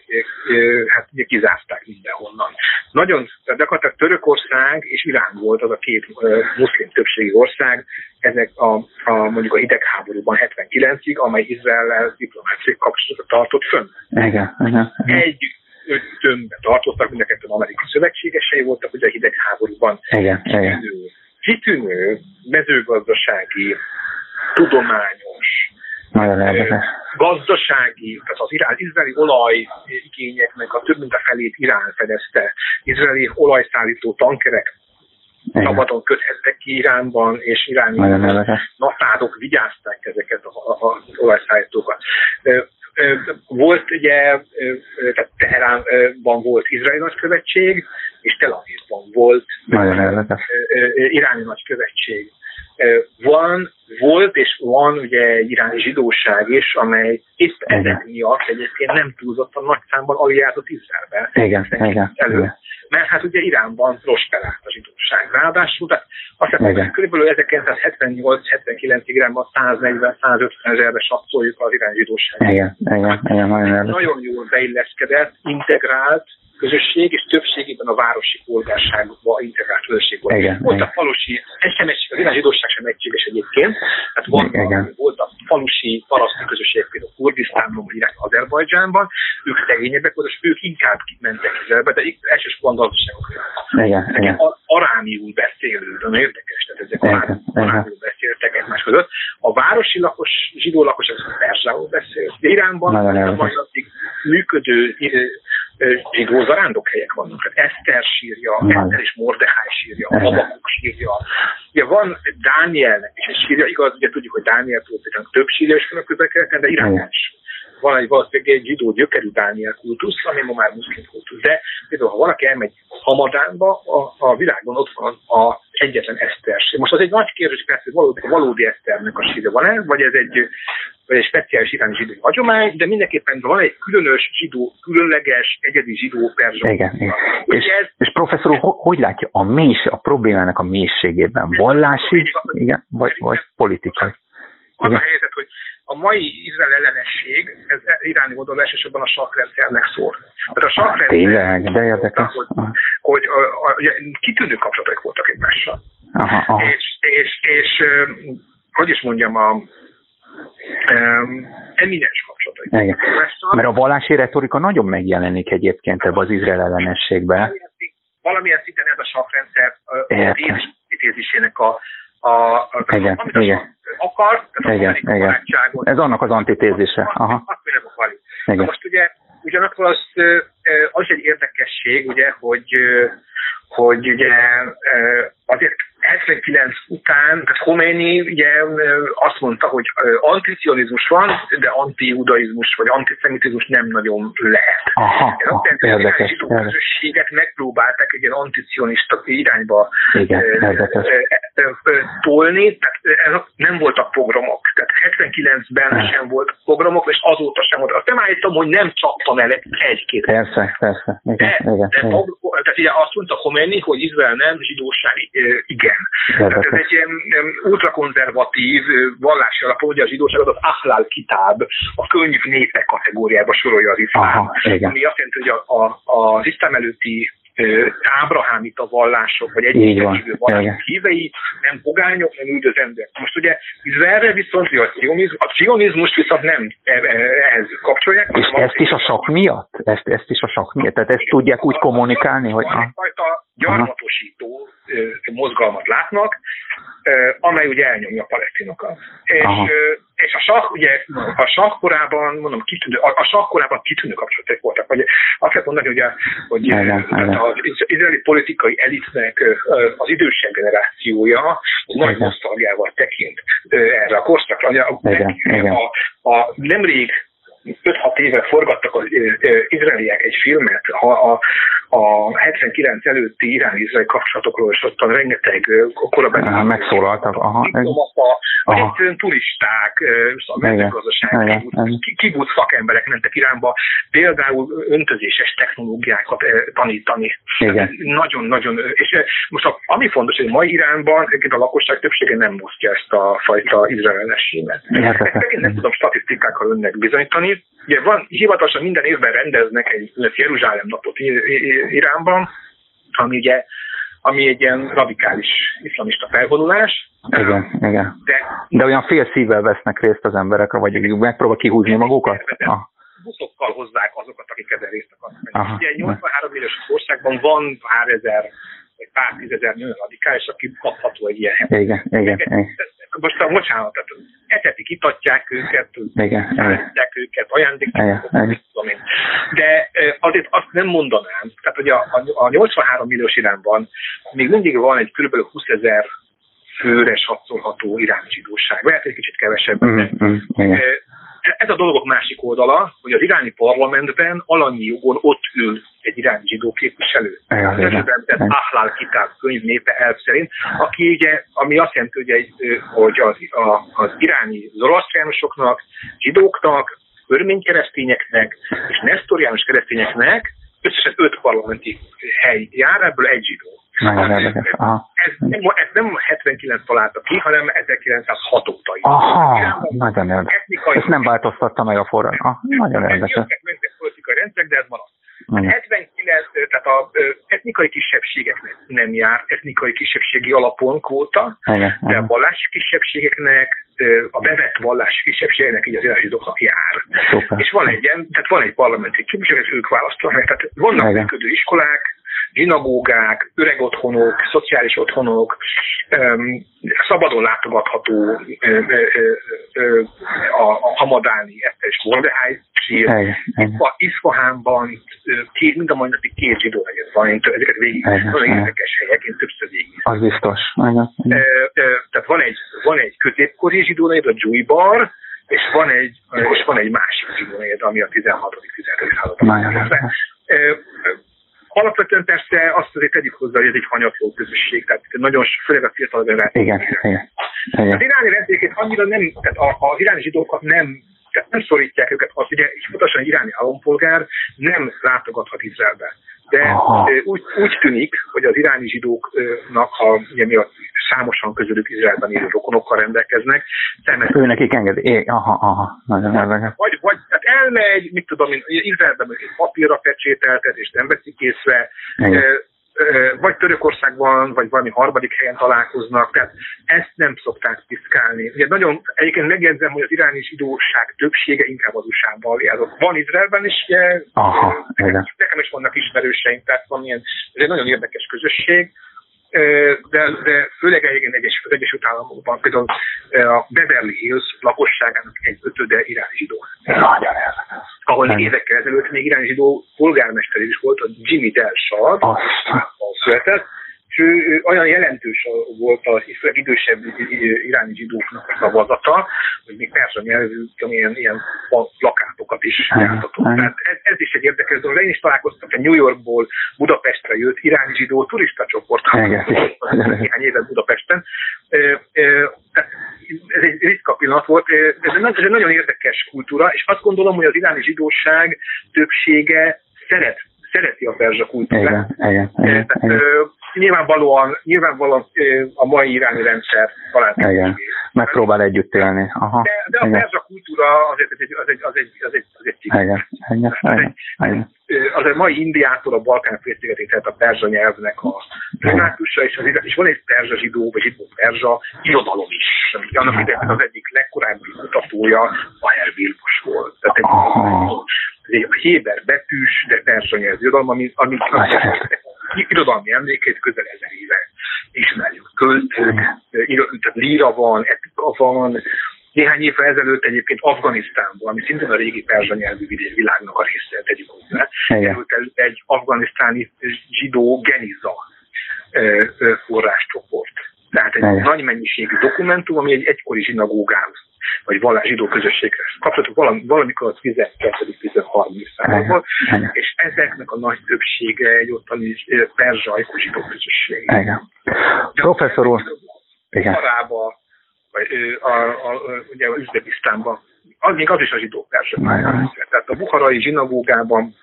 hát, ugye kizázták mindenhonnan. Nagyon, tehát gyakorlatilag Törökország és Irán volt az a két uh, muszlim többségi ország, ezek a, a mondjuk a hidegháborúban 79-ig, amely Izrael diplomáciai kapcsolatot tartott fönn. Igen, igen, igen. Egy tömbbe tartottak, mind a kettőn amerikai szövetségesei voltak, ugye a hidegháborúban. Igen, igen. Kitűnő mezőgazdasági tudományos, gazdasági, tehát az irán, izraeli olaj igényeknek a több mint a felét Irán fedezte. Izraeli olajszállító tankerek szabadon köthettek ki Iránban, és iráni naszádok vigyázták ezeket az olajszállítókat. Volt ugye, tehát Teheránban volt izraeli nagykövetség, és Tel Avivban volt iráni nagykövetség. Van, volt és van ugye egy iráni zsidóság is, amely épp ezek miatt egyébként nem túlzottan nagy számban aliázott Izraelbe. Igen, igen, elő. igen. Mert hát ugye Iránban prosperált a zsidóság. Ráadásul, tehát azt hiszem, hogy körülbelül 1978-79 Iránban 140-150 ezerbe satszoljuk az irány zsidóság. Igen, igen, igen, nagyon, nagyon jól beilleszkedett, integrált, közösség, és többségében a városi polgárságba integrált közösség volt. Igen, volt igen. a falusi, ez sem egy, az zsidóság sem egységes egyébként, tehát volt, igen. A, volt a falusi paraszti közösség, például Kurdisztánban, vagy irány Azerbajdzsánban, ők szegényebbek voltak, és ők inkább mentek Izraelbe, de elsősorban gazdaságok. Igen, igen. Arámiul beszélő, nagyon érdekes, tehát ezek igen, arámiul beszéltek egymás között. A városi lakos, zsidó lakosok persául beszélt. Iránban a működő zsidó zarándokhelyek vannak. Hát Eszter sírja, Eszter és Mordechai sírja, Habakuk sírja. Ugye van Dánielnek is egy sírja, igaz, ugye tudjuk, hogy Dániel több sírja is van a közelkeleten, de Irán is van egy valószínűleg egy zsidó gyökerű kultusz, ami ma már muszlim kultusz. De például, ha valaki elmegy Hamadánba, a, a világon ott van a egyetlen Eszter. Most az egy nagy kérdés persze, hogy valódi, valódi Eszternek a sírja van-e, vagy ez egy vagy egy speciális iráni zsidó hagyomány, de mindenképpen van egy különös zsidó, különleges, egyedi zsidó perzsa. Igen, igen. És, ez, és professzor úr, hogy látja a mélys, a problémának a mélységében? Vallási, igen, vagy, vagy politikai? Az a helyzet, hogy a mai Izrael ellenesség, ez iráni oldalon elsősorban a sakrendszernek szól. Tehát a sakrendszer... Tényleg, de érdekes. Hogy, hogy a, a, a, kitűnő kapcsolatok voltak egymással. Aha, aha. És, és, és, hogy is mondjam, a, um, eminens kapcsolatai. Igen. Mert a vallási retorika nagyon megjelenik egyébként ebbe az Izrael ellenességbe. Valamilyen szinten ez a sakrendszer a tézisének a, a, a, igen, amit igen. akar, tehát igen, a igen. Ez annak az antitézise. Aha. Azt nem akarjuk. Most ugye ugyanakkor az, az egy érdekesség, ugye, hogy, hogy ugye azért 79 után, tehát Khomeini ugye azt mondta, hogy anticionizmus van, de anti-judaizmus vagy antiszemitizmus nem nagyon lehet. Aha, Ez azt jelenti, hogy a közösséget megpróbálták egy ilyen anticionista irányba Igen, tolni, tehát nem voltak programok. Tehát 79-ben sem volt programok, és azóta sem volt. Azt nem állítom, hogy nem csaptam el egy-két. Persze, persze. Igen, de, igen, de, igen. Tehát ugye azt mondta Khomeini, hogy Izrael nem, zsidóság igen. Tehát ez egy ilyen ultrakonzervatív vallási alapon, ugye a zsidóságot az Ahlal Kitáb, a könyv népek kategóriába sorolja az iszlám. Aha, ami azt jelenti, hogy a, a, az iszlám előtti ábrahámita vallások, vagy egyik vallások hívei, nem pogányok, nem üldözendőek. Most ugye Izraelre viszont a cionizmus, a cionizmus viszont nem e, e, ehhez kapcsolják. És ezt is a sok miatt? Ezt, ezt is a sok miatt? Tehát ezt tudják úgy kommunikálni, hogy... Van egyfajta gyarmatosító mozgalmat látnak, amely ugye elnyomja a palesztinokat. És, és a sakk, ugye a sakk korában, mondom, kitűnő, a, a sakk korában kitűnő kapcsolatok voltak. Vagy azt lehet mondani, hogy, a, hogy igen, az izraeli politikai elitnek az idősebb generációja nagy nosztalgiával tekint erre a korszakra. A, a, a, nemrég 5-6 éve forgattak az izraeliek egy filmet a, a, a 79 előtti irán-izraeli kapcsolatokról, és ottan rengeteg korabeli megszólaltak. Aha, vagy egyszerűen turisták, a mezőgazdaság, kibuc szakemberek mentek Iránba, például öntözéses technológiákat tanítani. Nagyon-nagyon, és most ami fontos, hogy mai Iránban a lakosság többsége nem mosztja ezt a fajta izraelességet. Ezt nem tudom statisztikákkal önnek bizonyítani, Ugye van, hivatalosan minden évben rendeznek egy Jeruzsálem napot Iránban, ami ugye ami egy ilyen radikális iszlamista felvonulás. Igen, igen. De, de olyan fél szívvel vesznek részt az emberek, vagy megpróbál kihúzni magukat? Ah. Buszokkal hozzák azokat, akik ebben részt akarnak. Ugye 83 milliós országban van pár ezer vagy pár tízezer nő radikális, aki kapható egy ilyen helyet. Igen, igen, igen. Most a bocsánat, tehát etetik, itatják őket, itatják őket, ajándékok, tudom én. De azért azt nem mondanám, tehát hogy a, a, a 83 milliós Iránban még mindig van egy kb. 20 ezer főre satszolható iráni zsidóság. Lehet egy kicsit kevesebb, mm, mm, ez a dolgok másik oldala, hogy az iráni parlamentben alanyi jogon ott ül egy iráni zsidó képviselő. Esetben Ahlal Kitab könyv népe elv szerint, aki ugye, ami azt jelenti, hogy, egy, hogy az, a, az iráni zoroasztriánusoknak, zsidóknak, örmény keresztényeknek és nesztoriánus keresztényeknek összesen öt parlamenti hely jár, ebből egy zsidó. Nagyon érdekes. Ez, nem, ez nem 79 találta ki, hanem 1906 óta. Aha, nagyon érdekes. Etnikai, Ezt nem változtatta meg a forró. Ah, nagyon érdekes. Jöttek politikai rendszerek, de ez maradt. 79, tehát a etnikai kisebbségeknek nem jár etnikai kisebbségi alapon kvóta, de a vallási kisebbségeknek, a bevett vallási kisebbségeknek, így az irányzóknak jár. Szuper. És van egy tehát van egy parlamenti képviselő, ők választanak, tehát vannak működő iskolák, zsinagógák, öreg otthonok, szociális otthonok, szabadon látogatható a, Hamadáni Eszter és Mordehely sír. Iszfahánban két, mind a mai napig két zsidó negyed van, én ezeket végig, nagyon érdekes helyek, én többször végig. Az biztos. Tehát van egy, van egy középkori zsidó negyed, a Bar, és van egy, és van egy másik zsidó negyed, ami a 16.-17. században. Alapvetően persze azt azért tegyük hozzá, hogy ez egy hanyatló közösség, tehát nagyon főleg a fiatal generáció. Igen, igen, igen. Az iráni rendszereket annyira nem, tehát az iráni zsidókat nem tehát nem szorítják őket, az ugye pontosan egy iráni állampolgár nem látogathat Izraelbe. De úgy, úgy tűnik, hogy az iráni zsidóknak, ha ugye mi a számosan közülük Izraelben élő rokonokkal rendelkeznek. Temet, ő nekik engedi. Aha, aha, nagyon érdekes. Vagy, vagy tehát elmegy, mit tudom én, Izraelben egy papírra pecsételtet, és nem veszik észre. Igen vagy Törökországban, vagy valami harmadik helyen találkoznak, tehát ezt nem szokták piszkálni. Ugye nagyon, egyébként megjegyzem, hogy az iráni zsidóság többsége inkább az USA-ban él. Van Izraelben is, Aha, nekem, nekem is vannak ismerőseim, tehát van ilyen, ez egy nagyon érdekes közösség, de, de főleg egyébként egyes, Egyesült Államokban, például a Beverly Hills lakosságának egy ötöde iráni zsidó. Nagyon Ahol nem. évekkel ezelőtt még iráni zsidó polgármester is volt, a Jimmy Delsad, a született, és ő, ő olyan jelentős volt az idősebb iráni zsidóknak a szavazata, hogy még persze nyelvű, ilyen, ilyen plakátokat is jártatott. Tehát ez, ez, is egy érdekes dolog. Én is találkoztam egy New Yorkból Budapestre jött iráni zsidó turista csoport, néhány évet Budapesten. Ez egy ritka pillanat volt. Ez egy, ez egy nagyon érdekes kultúra, és azt gondolom, hogy az iráni zsidóság többsége szeret szereti a perzsa kultúrát. Igen, igen, igen, igen nyilvánvalóan, nyilvánvalóan a mai iráni rendszer talán Igen. Megpróbál együtt élni. Aha. De, de a Igen. perzsa kultúra azért az egy, az egy, az egy, az egy, az egy Igen. Igen. Igen. Igen. Az egy mai Indiától a Balkán félszigetig, tehát a perzsa nyelvnek a primátusa, és, az, és van egy perzsa zsidó, vagy zsidó perzsa irodalom is. Annak idején az egyik legkorábbi kutatója Bayer Vilmos volt. Tehát egy, egy héber betűs, de perzsa nyelvű irodalom, ami, ami irodalmi emlékét közel ezer éve ismerjük. Költők tehát líra van, epika van, néhány évvel ezelőtt egyébként Afganisztánban, ami szintén a régi perzsa nyelvű világnak a része, tegyük hozzá, került egy afganisztáni zsidó geniza forráscsoport. Tehát egy Igen. nagy mennyiségű dokumentum, ami egy egykori zsinagógához vagy vallás zsidó közösséghez kapcsolatok valami, valamikor a 12-13 században, és ezeknek a nagy többsége egy ottani perzsai zsidó közösség. Igen. Professzor úr, igen. Arába, vagy a, a, a, ugye Üzbegisztánban, az még az is a zsidó perzsa. Tehát a buharai zsinagógában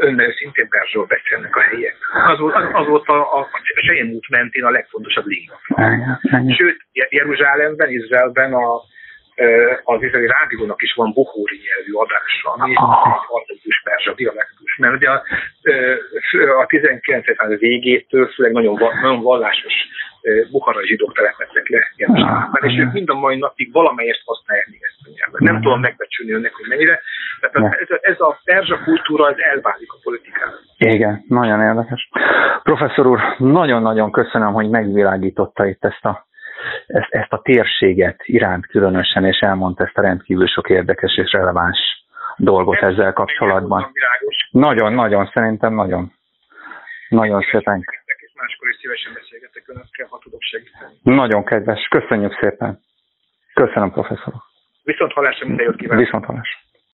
önnel szintén Perzsról beszélnek a helyiek. Az volt, az, az volt a, a, Sején út mentén a legfontosabb lényeg. Sőt, Jeruzsálemben, Izraelben a, az izraeli rádiónak is van buhóri nyelvű adása, ami egy archaikus perzsa dialektus. Mert ugye a, a 19. század végétől főleg nagyon, nagyon vallásos buharai zsidók telepettek le Jeruzsálemben, és ők mind a mai napig valamelyest használják még ezt a nyelvet. Nem tudom megbecsülni önnek, hogy mennyire. Tehát ez, a, ez a perzsa kultúra, ez elválik a politikában. Igen, nagyon érdekes. Professzor úr, nagyon-nagyon köszönöm, hogy megvilágította itt ezt a ezt, ezt a térséget iránt különösen, és elmondta ezt a rendkívül sok érdekes és releváns dolgot Ez ezzel kapcsolatban. Nagyon-nagyon, szerintem nagyon. Nagyon szépen. Máskor is szívesen beszélgetek önökkel, ha tudok segíteni. Nagyon kedves, köszönjük szépen. Köszönöm, professzor. Viszont hallásra minden jót kívánok. Viszont hallásra.